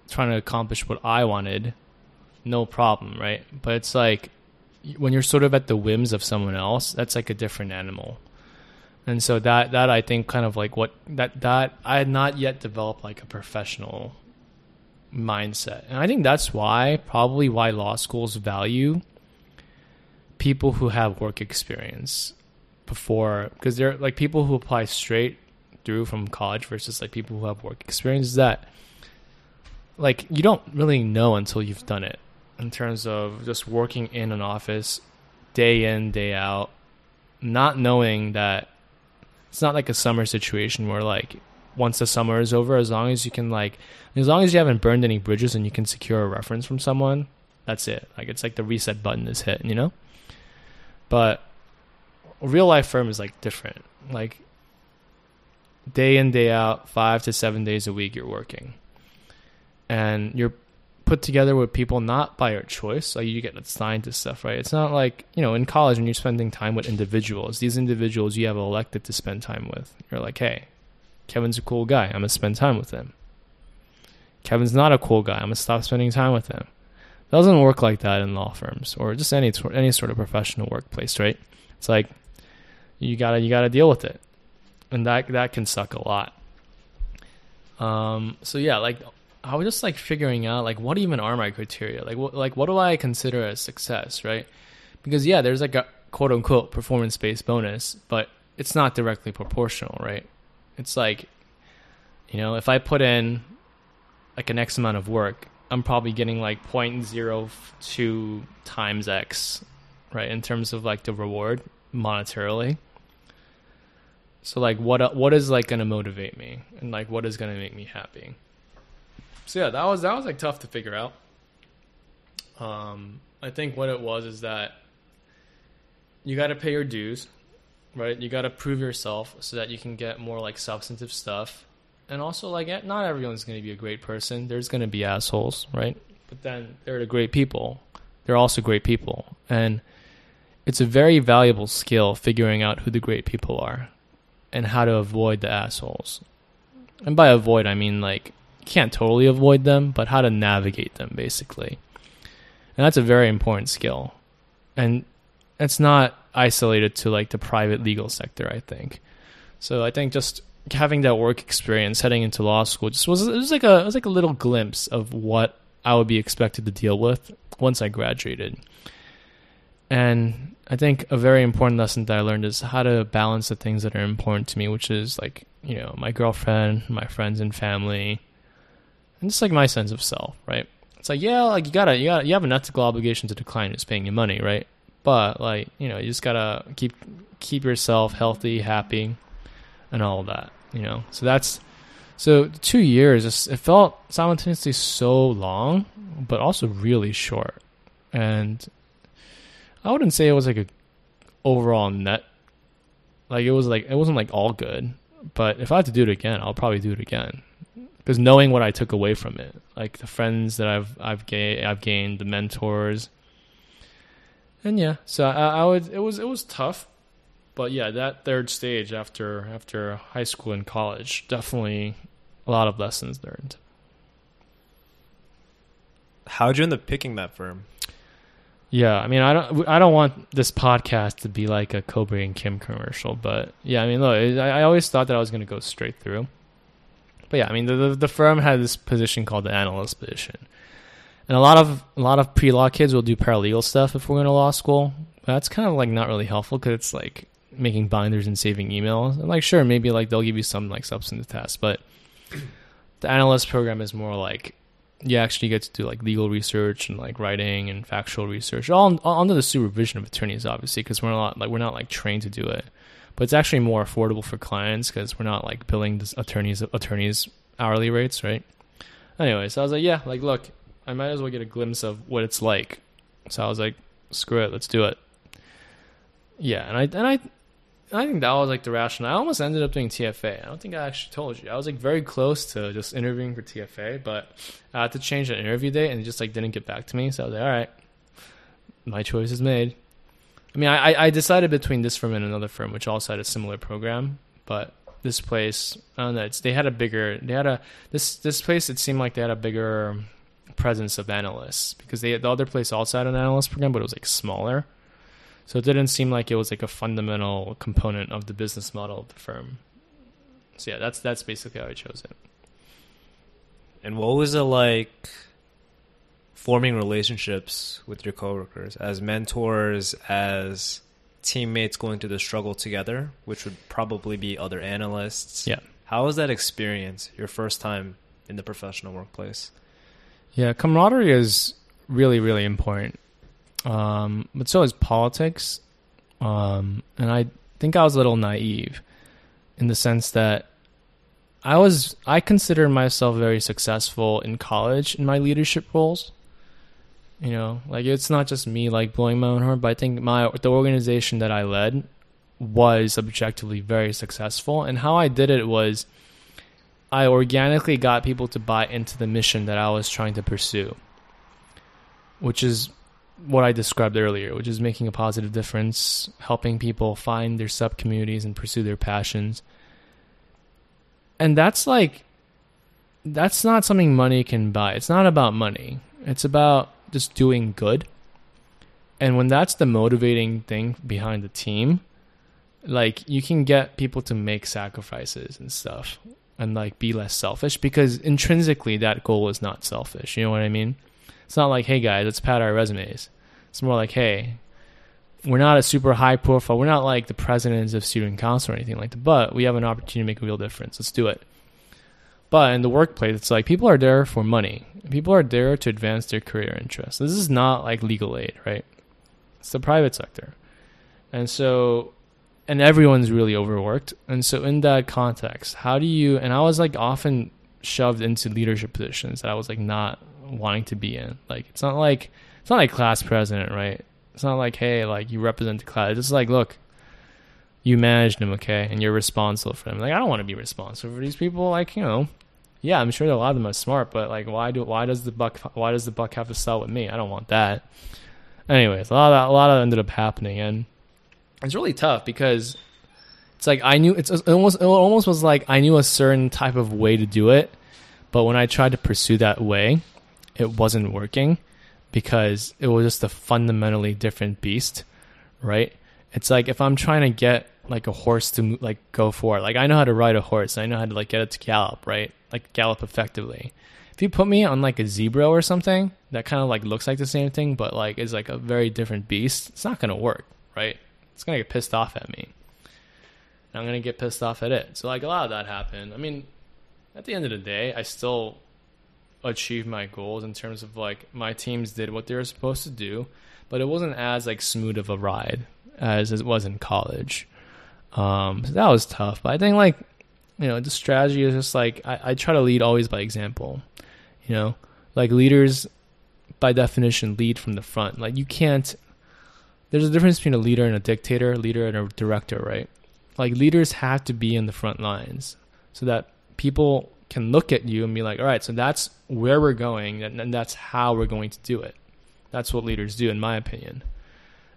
trying to accomplish what i wanted no problem, right? But it's like when you're sort of at the whims of someone else, that's like a different animal. And so that that I think kind of like what that that I had not yet developed like a professional mindset. And I think that's why probably why law schools value people who have work experience before because they're like people who apply straight through from college versus like people who have work experience is that like you don't really know until you've done it in terms of just working in an office day in day out not knowing that it's not like a summer situation where like once the summer is over as long as you can like as long as you haven't burned any bridges and you can secure a reference from someone that's it. Like it's like the reset button is hit you know? But a real life firm is like different. Like day in day out 5 to 7 days a week you're working. And you're put together with people not by your choice. Like you get assigned to stuff, right? It's not like you know in college when you're spending time with individuals. These individuals you have elected to spend time with. You're like, hey, Kevin's a cool guy. I'm gonna spend time with him. Kevin's not a cool guy. I'm gonna stop spending time with him. It doesn't work like that in law firms or just any any sort of professional workplace, right? It's like you gotta you gotta deal with it, and that that can suck a lot. Um. So yeah, like I was just like figuring out like what even are my criteria? Like what like what do I consider as success, right? Because yeah, there's like a quote unquote performance based bonus, but it's not directly proportional, right? It's like you know, if I put in like an X amount of work, I'm probably getting like 0.02 times X, right, in terms of like the reward monetarily. So like what what is like going to motivate me and like what is going to make me happy? So yeah, that was that was like tough to figure out. Um, I think what it was is that you got to pay your dues, right? You got to prove yourself so that you can get more like substantive stuff. And also, like, eh, not everyone's going to be a great person. There's going to be assholes, right? But then they're the great people. They're also great people, and it's a very valuable skill figuring out who the great people are and how to avoid the assholes. And by avoid, I mean like can't totally avoid them, but how to navigate them basically. And that's a very important skill. And it's not isolated to like the private legal sector, I think. So I think just having that work experience heading into law school just was it was like a it was like a little glimpse of what I would be expected to deal with once I graduated. And I think a very important lesson that I learned is how to balance the things that are important to me, which is like, you know, my girlfriend, my friends and family, and just like my sense of self, right? It's like, yeah, like you gotta, you gotta, you have an ethical obligation to the client who's paying you money, right? But like, you know, you just gotta keep keep yourself healthy, happy, and all of that, you know. So that's so two years. It felt simultaneously so long, but also really short. and I wouldn't say it was like a overall net. Like it was like it wasn't like all good, but if I had to do it again, I'll probably do it again because knowing what I took away from it, like the friends that I've I've gained, I've gained the mentors, and yeah, so I, I would it was it was tough, but yeah, that third stage after after high school and college, definitely a lot of lessons learned. How'd you end up picking that firm? Yeah, I mean, I don't, I don't want this podcast to be like a Kobe and Kim commercial, but yeah, I mean, look, I, I always thought that I was going to go straight through, but yeah, I mean, the, the, the firm had this position called the analyst position, and a lot of a lot of pre law kids will do paralegal stuff if we're going to law school. That's kind of like not really helpful because it's like making binders and saving emails. And like, sure, maybe like they'll give you some like substantive tests, but the analyst program is more like you actually get to do like legal research and like writing and factual research, all, all under the supervision of attorneys, obviously, because we're not like we're not like trained to do it. But it's actually more affordable for clients because we're not like billing the attorneys attorneys hourly rates, right? Anyway, so I was like, yeah, like look, I might as well get a glimpse of what it's like. So I was like, screw it, let's do it. Yeah, and I and I I think that was like the rationale. I almost ended up doing TFA. I don't think I actually told you. I was like very close to just interviewing for TFA, but I had to change the interview date and it just like didn't get back to me. So I was like, all right, my choice is made. I mean, I, I decided between this firm and another firm, which also had a similar program, but this place, I don't know, they had a bigger, they had a, this, this place, it seemed like they had a bigger presence of analysts because they, the other place also had an analyst program, but it was like smaller. So it didn't seem like it was like a fundamental component of the business model of the firm. So yeah, that's that's basically how I chose it. And what was it like forming relationships with your coworkers as mentors, as teammates going through the struggle together, which would probably be other analysts? Yeah. How was that experience, your first time in the professional workplace? Yeah, camaraderie is really, really important um, but so is politics. Um, and I think I was a little naive in the sense that I was I consider myself very successful in college in my leadership roles. You know, like it's not just me like blowing my own horn, but I think my the organization that I led was objectively very successful. And how I did it was I organically got people to buy into the mission that I was trying to pursue, which is what I described earlier, which is making a positive difference, helping people find their sub communities and pursue their passions. And that's like, that's not something money can buy. It's not about money, it's about just doing good. And when that's the motivating thing behind the team, like you can get people to make sacrifices and stuff and like be less selfish because intrinsically that goal is not selfish. You know what I mean? It's not like, hey guys, let's pad our resumes. It's more like, hey, we're not a super high profile. We're not like the presidents of student council or anything like that. But we have an opportunity to make a real difference. Let's do it. But in the workplace, it's like people are there for money. People are there to advance their career interests. This is not like legal aid, right? It's the private sector. And so, and everyone's really overworked. And so, in that context, how do you, and I was like often shoved into leadership positions that I was like not wanting to be in. Like it's not like it's not like class president, right? It's not like hey, like you represent the class. It's like look, you manage them, okay, and you're responsible for them. Like I don't want to be responsible for these people. Like you know, yeah, I'm sure a lot of them are smart, but like why do why does the buck why does the buck have to sell with me? I don't want that. Anyways, a lot of that, a lot of that ended up happening, and it's really tough because it's like I knew it's it almost it almost was like I knew a certain type of way to do it, but when I tried to pursue that way, it wasn't working because it was just a fundamentally different beast, right? It's like if I'm trying to get like a horse to like go for like I know how to ride a horse, I know how to like get it to gallop, right? Like gallop effectively. If you put me on like a zebra or something that kind of like looks like the same thing, but like is like a very different beast, it's not gonna work, right? It's gonna get pissed off at me. And I'm gonna get pissed off at it. So like a lot of that happened. I mean, at the end of the day, I still achieved my goals in terms of like my teams did what they were supposed to do, but it wasn't as like smooth of a ride as it was in college. Um, so that was tough. But I think like you know the strategy is just like I, I try to lead always by example. You know, like leaders by definition lead from the front. Like you can't. There's a difference between a leader and a dictator, a leader and a director, right? Like leaders have to be in the front lines so that people can look at you and be like, all right, so that's where we're going, and, that's how we're going to do it. That's what leaders do, in my opinion.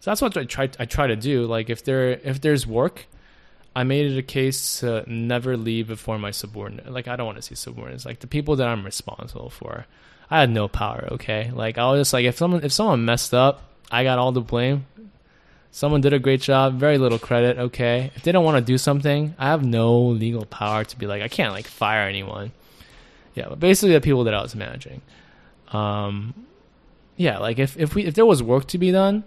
So that's what I try. I try to do. Like if there if there's work, I made it a case to never leave before my subordinate. Like I don't want to see subordinates. Like the people that I'm responsible for. I had no power. Okay, like I was just like if someone if someone messed up, I got all the blame. Someone did a great job, very little credit. Okay, if they don't want to do something, I have no legal power to be like I can't like fire anyone. Yeah, but basically the people that I was managing. Um, yeah, like if if we if there was work to be done,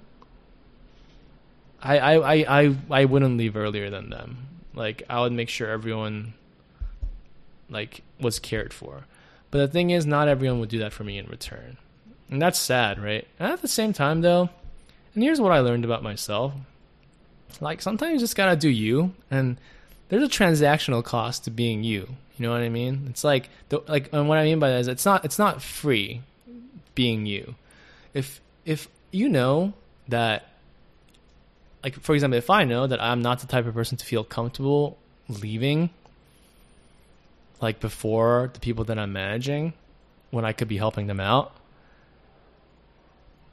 I I I I, wouldn't leave earlier than them. Like I would make sure everyone like was cared for. But the thing is, not everyone would do that for me in return, and that's sad, right? And at the same time, though, and here's what I learned about myself: like sometimes you just gotta do you, and there's a transactional cost to being you. You know what I mean? It's like the, like and what I mean by that is it's not it's not free being you if if you know that like for example if i know that i'm not the type of person to feel comfortable leaving like before the people that i'm managing when i could be helping them out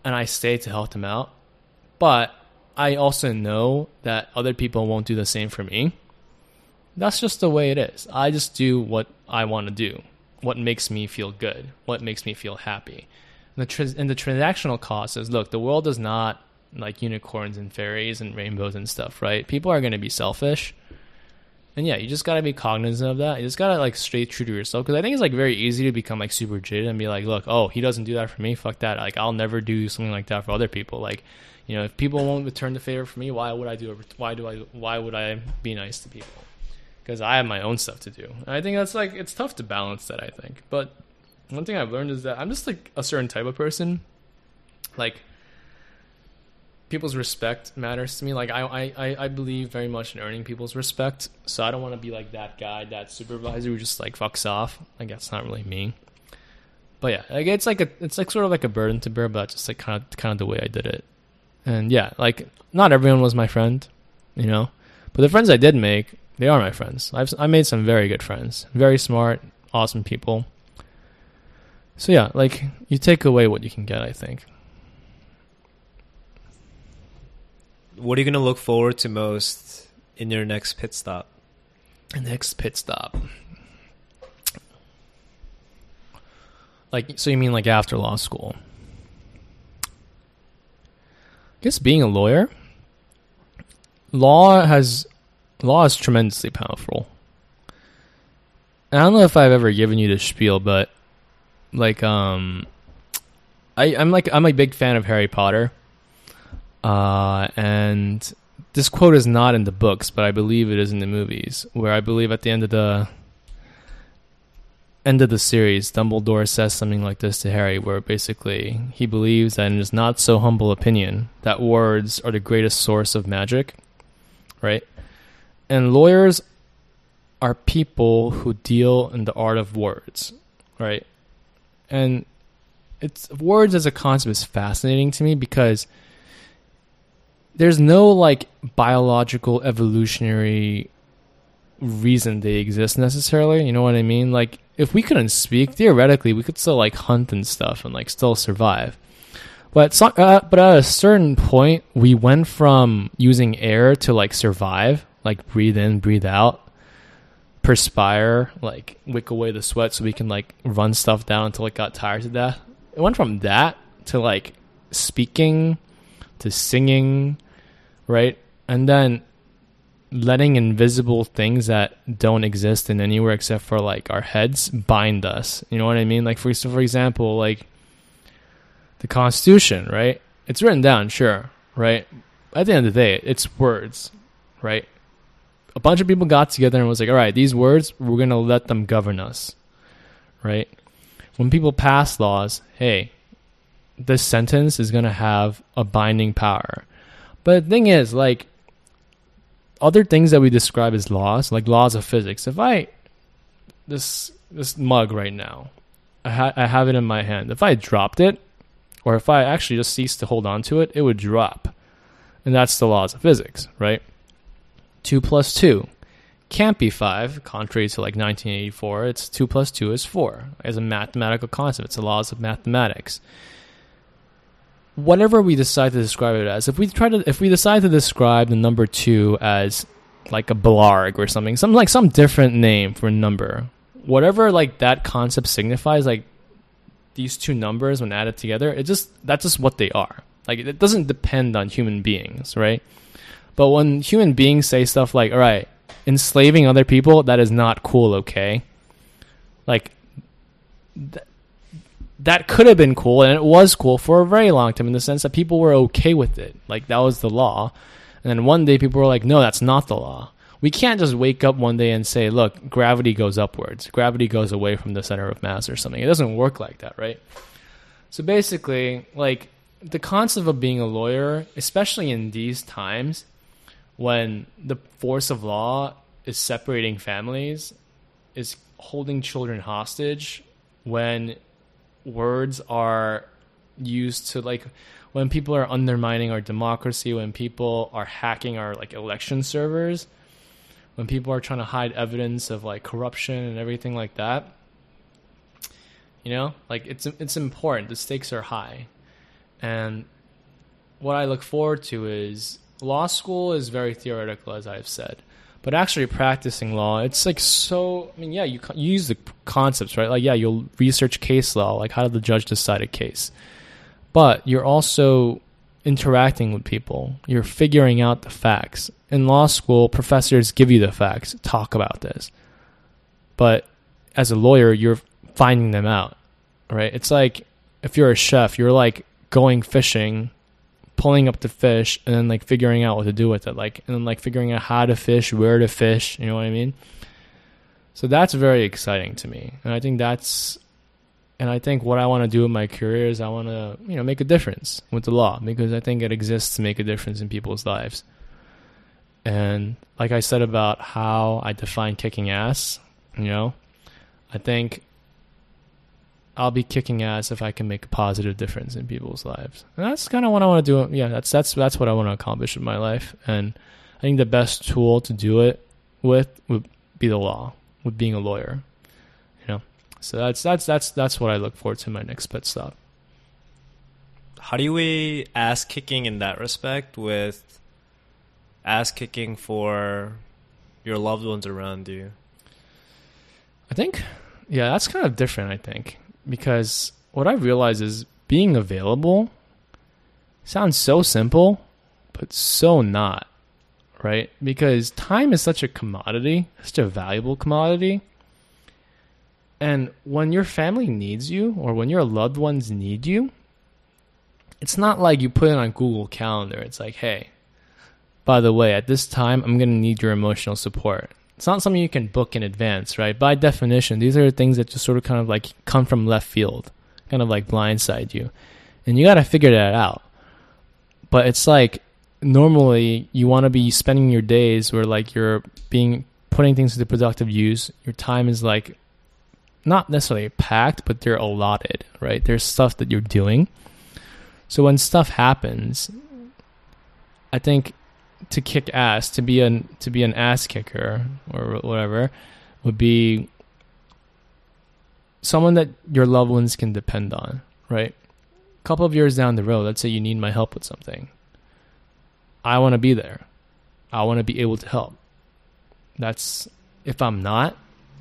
and i stay to help them out but i also know that other people won't do the same for me that's just the way it is. I just do what i want to do what makes me feel good what makes me feel happy. And the, and the transactional cost is look, the world does not like unicorns and fairies and rainbows and stuff, right? People are going to be selfish. And yeah, you just got to be cognizant of that. You just got to like stay true to yourself. Cause I think it's like very easy to become like super jaded and be like, look, oh, he doesn't do that for me. Fuck that. Like, I'll never do something like that for other people. Like, you know, if people won't return the favor for me, why would I do it? Why do I, why would I be nice to people? Because I have my own stuff to do. And I think that's like, it's tough to balance that, I think. But one thing I've learned is that I'm just like a certain type of person. Like people's respect matters to me. Like I, I, I believe very much in earning people's respect. So I don't want to be like that guy, that supervisor who just like fucks off. Like that's not really me. But yeah, like it's like a it's like sort of like a burden to bear, but just like kind of kind of the way I did it. And yeah, like not everyone was my friend, you know. But the friends I did make, they are my friends. I've I made some very good friends, very smart, awesome people. So yeah, like you take away what you can get, I think. What are you going to look forward to most in your next pit stop? Next pit stop. Like so you mean like after law school? I guess being a lawyer law has law is tremendously powerful. And I don't know if I've ever given you the spiel, but like um I, I'm like I'm a big fan of Harry Potter. Uh and this quote is not in the books, but I believe it is in the movies, where I believe at the end of the end of the series, Dumbledore says something like this to Harry, where basically he believes that in his not so humble opinion, that words are the greatest source of magic, right? And lawyers are people who deal in the art of words, right? and it's words as a concept is fascinating to me because there's no like biological evolutionary reason they exist necessarily you know what i mean like if we couldn't speak theoretically we could still like hunt and stuff and like still survive but uh, but at a certain point we went from using air to like survive like breathe in breathe out perspire, like wick away the sweat so we can like run stuff down until it got tired to death. It went from that to like speaking to singing, right? And then letting invisible things that don't exist in anywhere except for like our heads bind us. You know what I mean? Like for so for example, like the Constitution, right? It's written down, sure, right? At the end of the day, it's words, right? a bunch of people got together and was like, all right, these words, we're to let them govern us. Right? When people pass laws, hey, this sentence is to have a binding power. But the thing is, like, other things that we describe as laws, like laws of physics, if I, this, this mug right now, I, ha- I have it in my hand. If I dropped it, or if I actually just ceased to hold on to it, it would drop. And that's the laws of physics, right? 2 plus 2 can't be 5, contrary to like 1984. It's 2 plus 2 is 4 as a mathematical concept. It's the laws of mathematics. Whatever we decide to describe it as, if we try to, if we decide to describe the number 2 as like a blarg or something, some like some different name for a number, whatever like that concept signifies, like these two numbers when added together, it just that's just what they are. Like it doesn't depend on human beings, right? But when human beings say stuff like, "All right, enslaving other people, that is not cool, okay?" Like th- that could have been cool and it was cool for a very long time in the sense that people were okay with it. Like that was the law. And then one day people were like, "No, that's not the law." we can't just wake up one day and say, look, gravity goes upwards, gravity goes away from the center of mass or something. It doesn't work like that, right? So basically, like the concept of being a lawyer, especially in these times when the force of law is separating families, is holding children hostage, when words are used to like when people are undermining our democracy, when people are hacking our like election servers, when people are trying to hide evidence of like corruption and everything like that. You know, like it's it's important. The stakes are high, and what I look forward to is law school is very theoretical, as I've said, but actually practicing law, it's like so. I mean, yeah, you, you use the concepts, right? Like, yeah, you'll research case law, like how did the judge decide a case, but you're also interacting with people. You're figuring out the facts. In law school, professors give you the facts, talk about this. But as a lawyer, you're finding them out, right? It's like if you're a chef, you're like going fishing, pulling up the fish, and then like figuring out what to do with it. Like, and then like figuring out how to fish, where to fish, you know what I mean? So that's very exciting to me. And I think that's and I think what I want to do in my career is I want to, you know, make a difference with the law because I think it exists to make a difference in people's lives. And like I said about how I define kicking ass, you know, I think I'll be kicking ass if I can make a positive difference in people's lives. And that's kind of what I want to do. Yeah, that's that's that's what I want to accomplish in my life. And I think the best tool to do it with would be the law, with being a lawyer. You know, So that's that's that's that's what I look forward to my next pit stop. How do we ass kicking in that respect with ass kicking for your loved ones around you? I think, yeah, that's kind of different. I think because what I realize is being available sounds so simple, but so not, right? Because time is such a commodity, such a valuable commodity and when your family needs you or when your loved ones need you, it's not like you put it on Google Calendar. It's like, hey, by the way, at this time, I'm going to need your emotional support. It's not something you can book in advance, right? By definition, these are things that just sort of kind of like come from left field, kind of like blindside you. And you got to figure that out. But it's like normally you want to be spending your days where like you're being putting things to productive use. Your time is like not necessarily packed, but they're allotted, right? There's stuff that you're doing. So when stuff happens, I think to kick ass, to be an to be an ass kicker or whatever, would be someone that your loved ones can depend on, right? A couple of years down the road, let's say you need my help with something. I want to be there. I want to be able to help. That's if I'm not,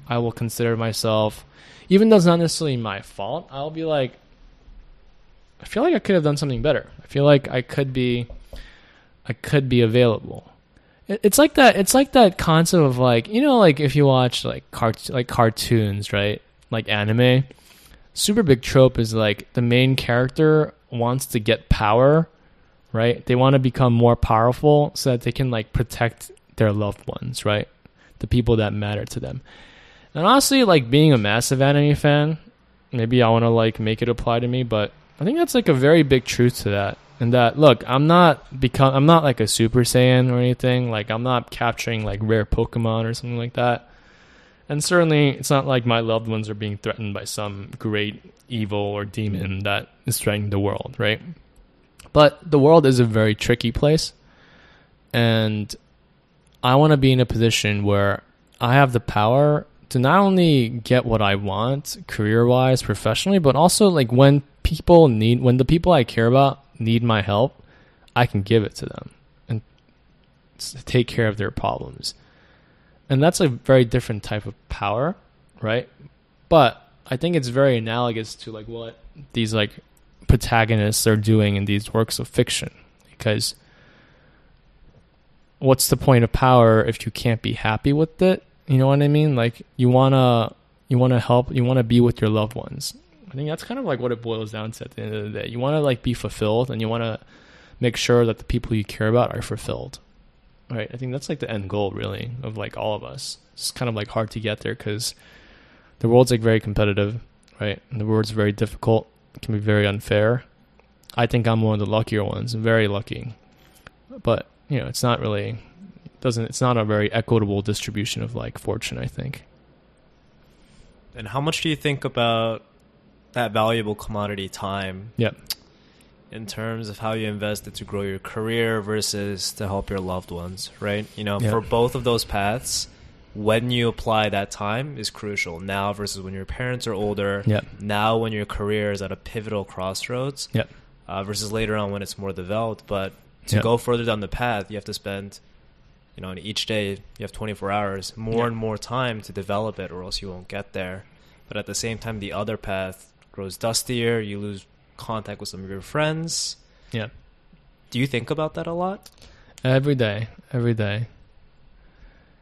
I will consider myself, even though it's not necessarily my fault, I'll be like, I feel like I could have done something better. I feel like I could be, I could be available. it's like that. It's like that concept of like you know, like if you watch like cart like cartoons, right? Like anime. Super big trope is like the main character wants to get power, right? They want to become more powerful so that they can like protect their loved ones, right? The people that matter to them. And honestly, like being a massive anime fan, maybe I want to like make it apply to me, but I think that's like a very big truth to that. And that look, I'm not become I'm not like a Super Saiyan or anything. Like I'm not capturing like rare Pokemon or something like that. And certainly, it's not like my loved ones are being threatened by some great evil or demon that is threatening the world, right? But the world is a very tricky place. And I want to be in a position where I have the power to not only get what I want career wise, professionally, but also like when people need, when the people I care about need my help, I can give it to them and take care of their problems. And that's a very different type of power, right? But I think it's very analogous to like what these like protagonists are doing in these works of fiction because what's the point of power if you can't be happy with it you know what I mean? Like you wanna you wanna help, you wanna be with your loved ones. Think that's kind of like what it boils down to at the end of the day. You wanna like be fulfilled and you wanna make sure that the people you care about are fulfilled. Right? I think that's like the end goal really of like all of us. It's kind of like hard to get there because the world's like very competitive, right? And the world's very difficult. It can be very unfair. I think I'm one of the luckier ones, very lucky. But, you know, it's not really doesn't it's not a very equitable distribution of like fortune i think and how much do you think about that valuable commodity time yep in terms of how you invest it to grow your career versus to help your loved ones right you know Yep. for both of those paths when you apply that time is crucial now versus when your parents are older Yep. now when your career is at a pivotal crossroads Yep. uh, versus later on when it's more developed but to Yep. go further down the path you have to spend you know, each day you have 24 hours, more Yeah. and more time to develop it, or else you won't get there. But at the same time, the other path grows dustier. You lose contact with some of your friends. yeah Do you think about that a lot? every day every day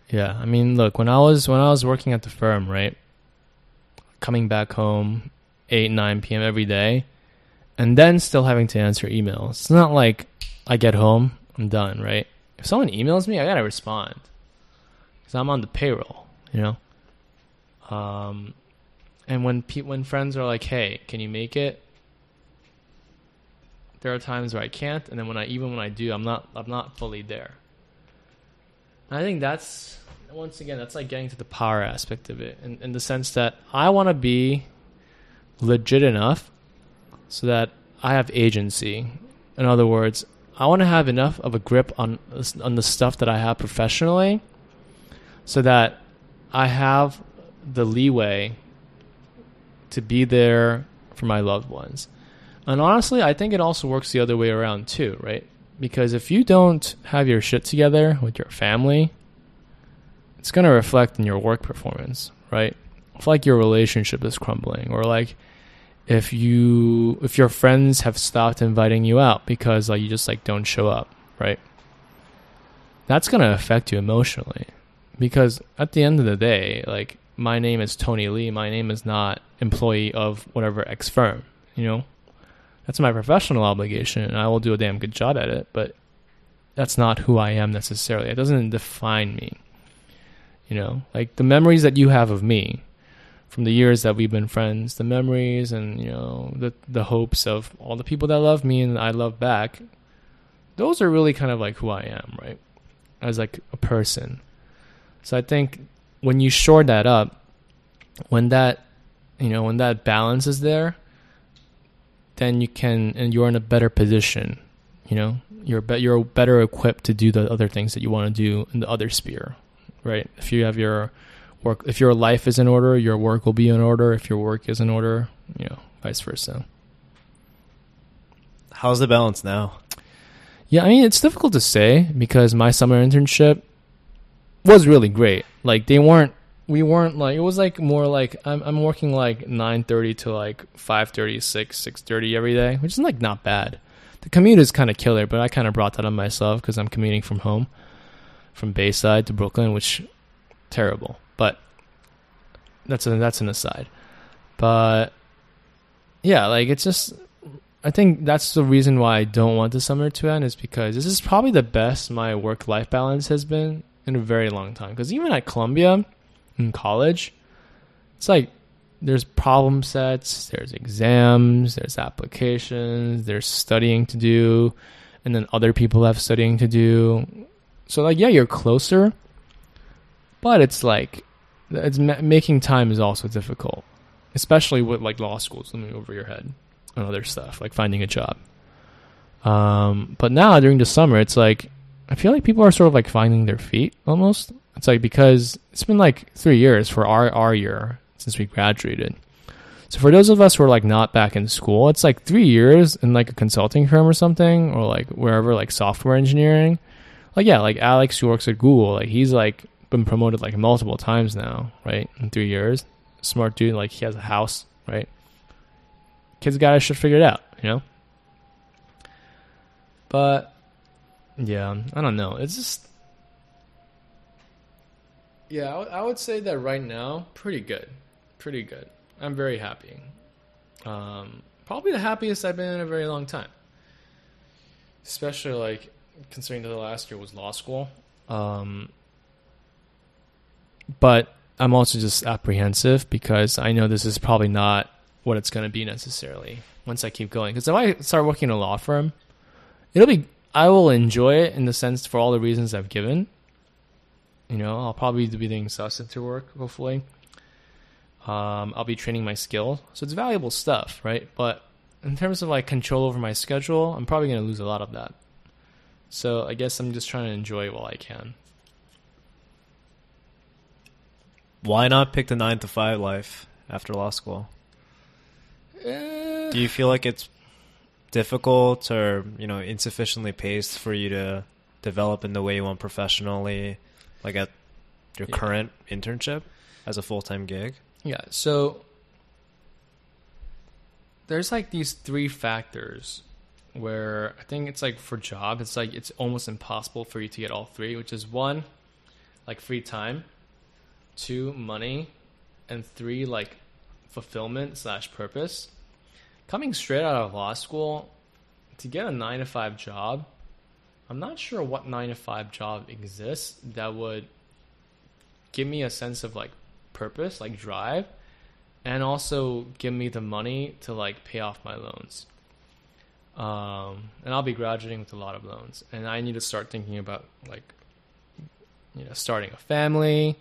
yeah i mean look when i was when i was working at the firm right coming back home 8 9 p.m every day and then still having to answer emails it's not like i get home i'm done right if someone emails me i gotta respond because i'm on the payroll you know um and when pe- when friends are like hey can you make it there are times where I can't, and then when I even when I do, I'm not I'm not fully there. And I think that's once again that's like getting to the power aspect of it, in, in the sense that I want to be legit enough so that I have agency. In other words, I want to have enough of a grip on on the stuff that I have professionally, so that I have the leeway to be there for my loved ones. And honestly, I think it also works the other way around too, right? Because if you don't have your shit together with your family, it's going to reflect in your work performance, right? If like your relationship is crumbling or like if you if your friends have stopped inviting you out because like you just like don't show up, right? That's going to affect you emotionally. Because at the end of the day, like my name is Tony Lee, my name is not employee of whatever X firm, you know? That's my professional obligation, and I will do a damn good job at it. But that's not who I am necessarily. It doesn't define me. You know, like the memories that you have of me from the years that we've been friends, the memories and you know the the hopes of all the people that love me and I love back. Those are really kind of like who I am, right? As like a person. So I think when you shore that up, when that you know when that balance is there then you can and you're in a better position you know? You're be, you're better equipped to do the other things that you want to do in the other sphere right? If you have your work if your life is in order your work will be in order. If your work is in order you know vice versa. How's the balance now? yeah i mean it's difficult to say because my summer internship was really great like they weren't we weren't like it was like more like I'm I'm working like 9:30 to like 5:30 6 6:30 every day which is like not bad. The commute is kind of killer, but I kind of brought that on myself cuz I'm commuting from home from Bayside to Brooklyn, which terrible. But that's a, that's an aside. But yeah, like it's just I think that's the reason why I don't want the summer to end is because this is probably the best my work life balance has been in a very long time. Because even at Columbia, in college, it's like there's problem sets, there's exams, there's applications, there's studying to do, and then other people have studying to do. So like yeah, you're closer, but it's like it's ma- making time is also difficult, especially with like law schools looming over your head and other stuff like finding a job. Um, but now during the summer, it's like I feel like people are sort of like finding their feet almost. It's like because it's been like three years for our our year since we graduated. So for those of us who are like not back in school, it's like three years in like a consulting firm or something, or like wherever like software engineering. Like yeah, like Alex who works at Google, like he's like been promoted like multiple times now, right? In three years. Smart dude, like he has a house, right? Kids got his shit figured out, you know? But yeah, I don't know. It's just yeah, I, would say that right now, pretty good, pretty good. I'm very happy. Um, probably the happiest I've been in a very long time. Especially like considering that the last year was law school. Um, but I'm also just apprehensive because I know this is probably not what it's going to be necessarily once I keep going. Because if I start working in a law firm, it'll be I will enjoy it in the sense for all the reasons I've given. You know, I'll probably be doing substantive work, hopefully. Um, I'll be training my skill, so it's valuable stuff, right? But in terms of like control over my schedule, I'm probably going to lose a lot of that. So I guess I'm just trying to enjoy it while I can. Why not pick the nine to five life after law school? Eh, Do you feel like it's difficult or you know insufficiently paced for you to develop in the way you want professionally, like at your Yeah. current internship as a full time gig? Yeah, so there's like these three factors where I think it's like for job, it's like it's almost impossible for you to get all three, which is one, like free time, two, money, and three, like fulfillment slash purpose. Coming straight out of law school, to get a nine to five job, I'm not sure what nine to five job exists that would give me a sense of like purpose, like drive, and also give me the money to like pay off my loans. Um, and I'll be graduating with a lot of loans, and I need to start thinking about like, you know, starting a family,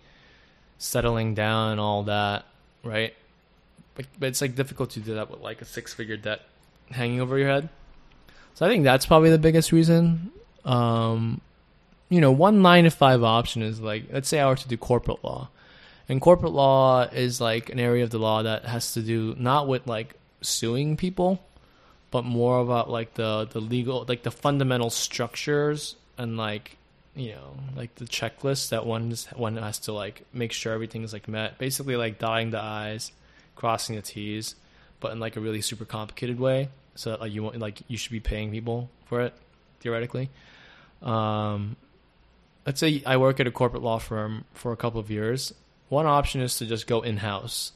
settling down, and all that, right? But, it's like difficult to do that with like a six-figure debt hanging over your head. So I think that's probably the biggest reason. Um, you know, one nine to five option is like, let's say I were to do corporate law. And corporate law is like an area of the law that has to do not with like suing people, but more about like the the legal like the fundamental structures and like you know like the checklist that one is, one has to like make sure everything is like met. Basically, like dotting the i's, crossing the t's, but in like a really super complicated way. So that, like you want like you should be paying people for it theoretically. Um, let's say I work at a corporate law firm for a couple of years. One option is to just go in house.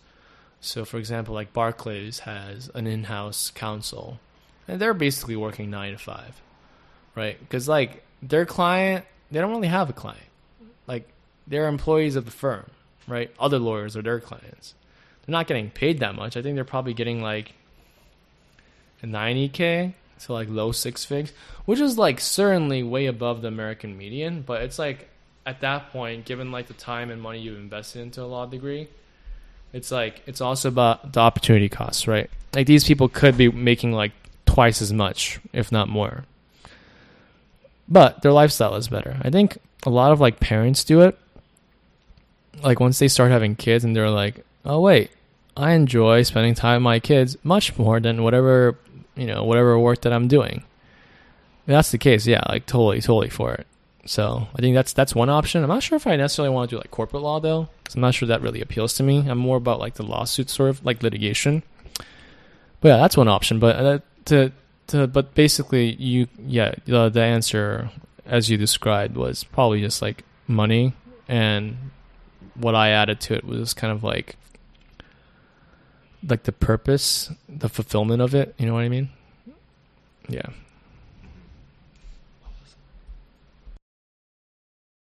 So, for example, like Barclays has an in house counsel, and they're basically working nine to five, right? Because, like, their client, they don't really have a client. Like, they're employees of the firm, right? Other lawyers are their clients. They're not getting paid that much. I think they're probably getting like a 90K to like low six figs, which is like certainly way above the American median. But it's like at that point, given like the time and money you've invested into a law degree, it's like it's also about the opportunity costs, right? Like these people could be making like twice as much, if not more. But their lifestyle is better. I think a lot of like parents do it. Like once they start having kids and they're like, "Oh wait, I enjoy spending time with my kids much more than whatever you know, whatever work that I'm doing. If that's the case, yeah, like totally, totally for it. So I think that's that's one option. I'm not sure if I necessarily want to do like corporate law though, I'm not sure that really appeals to me. I'm more about like the lawsuit sort of like litigation. But yeah, that's one option. But uh, to to but basically, you yeah, the the answer as you described was probably just like money, and what I added to it was kind of like like the purpose, the fulfillment of it. You know what I mean? Yeah.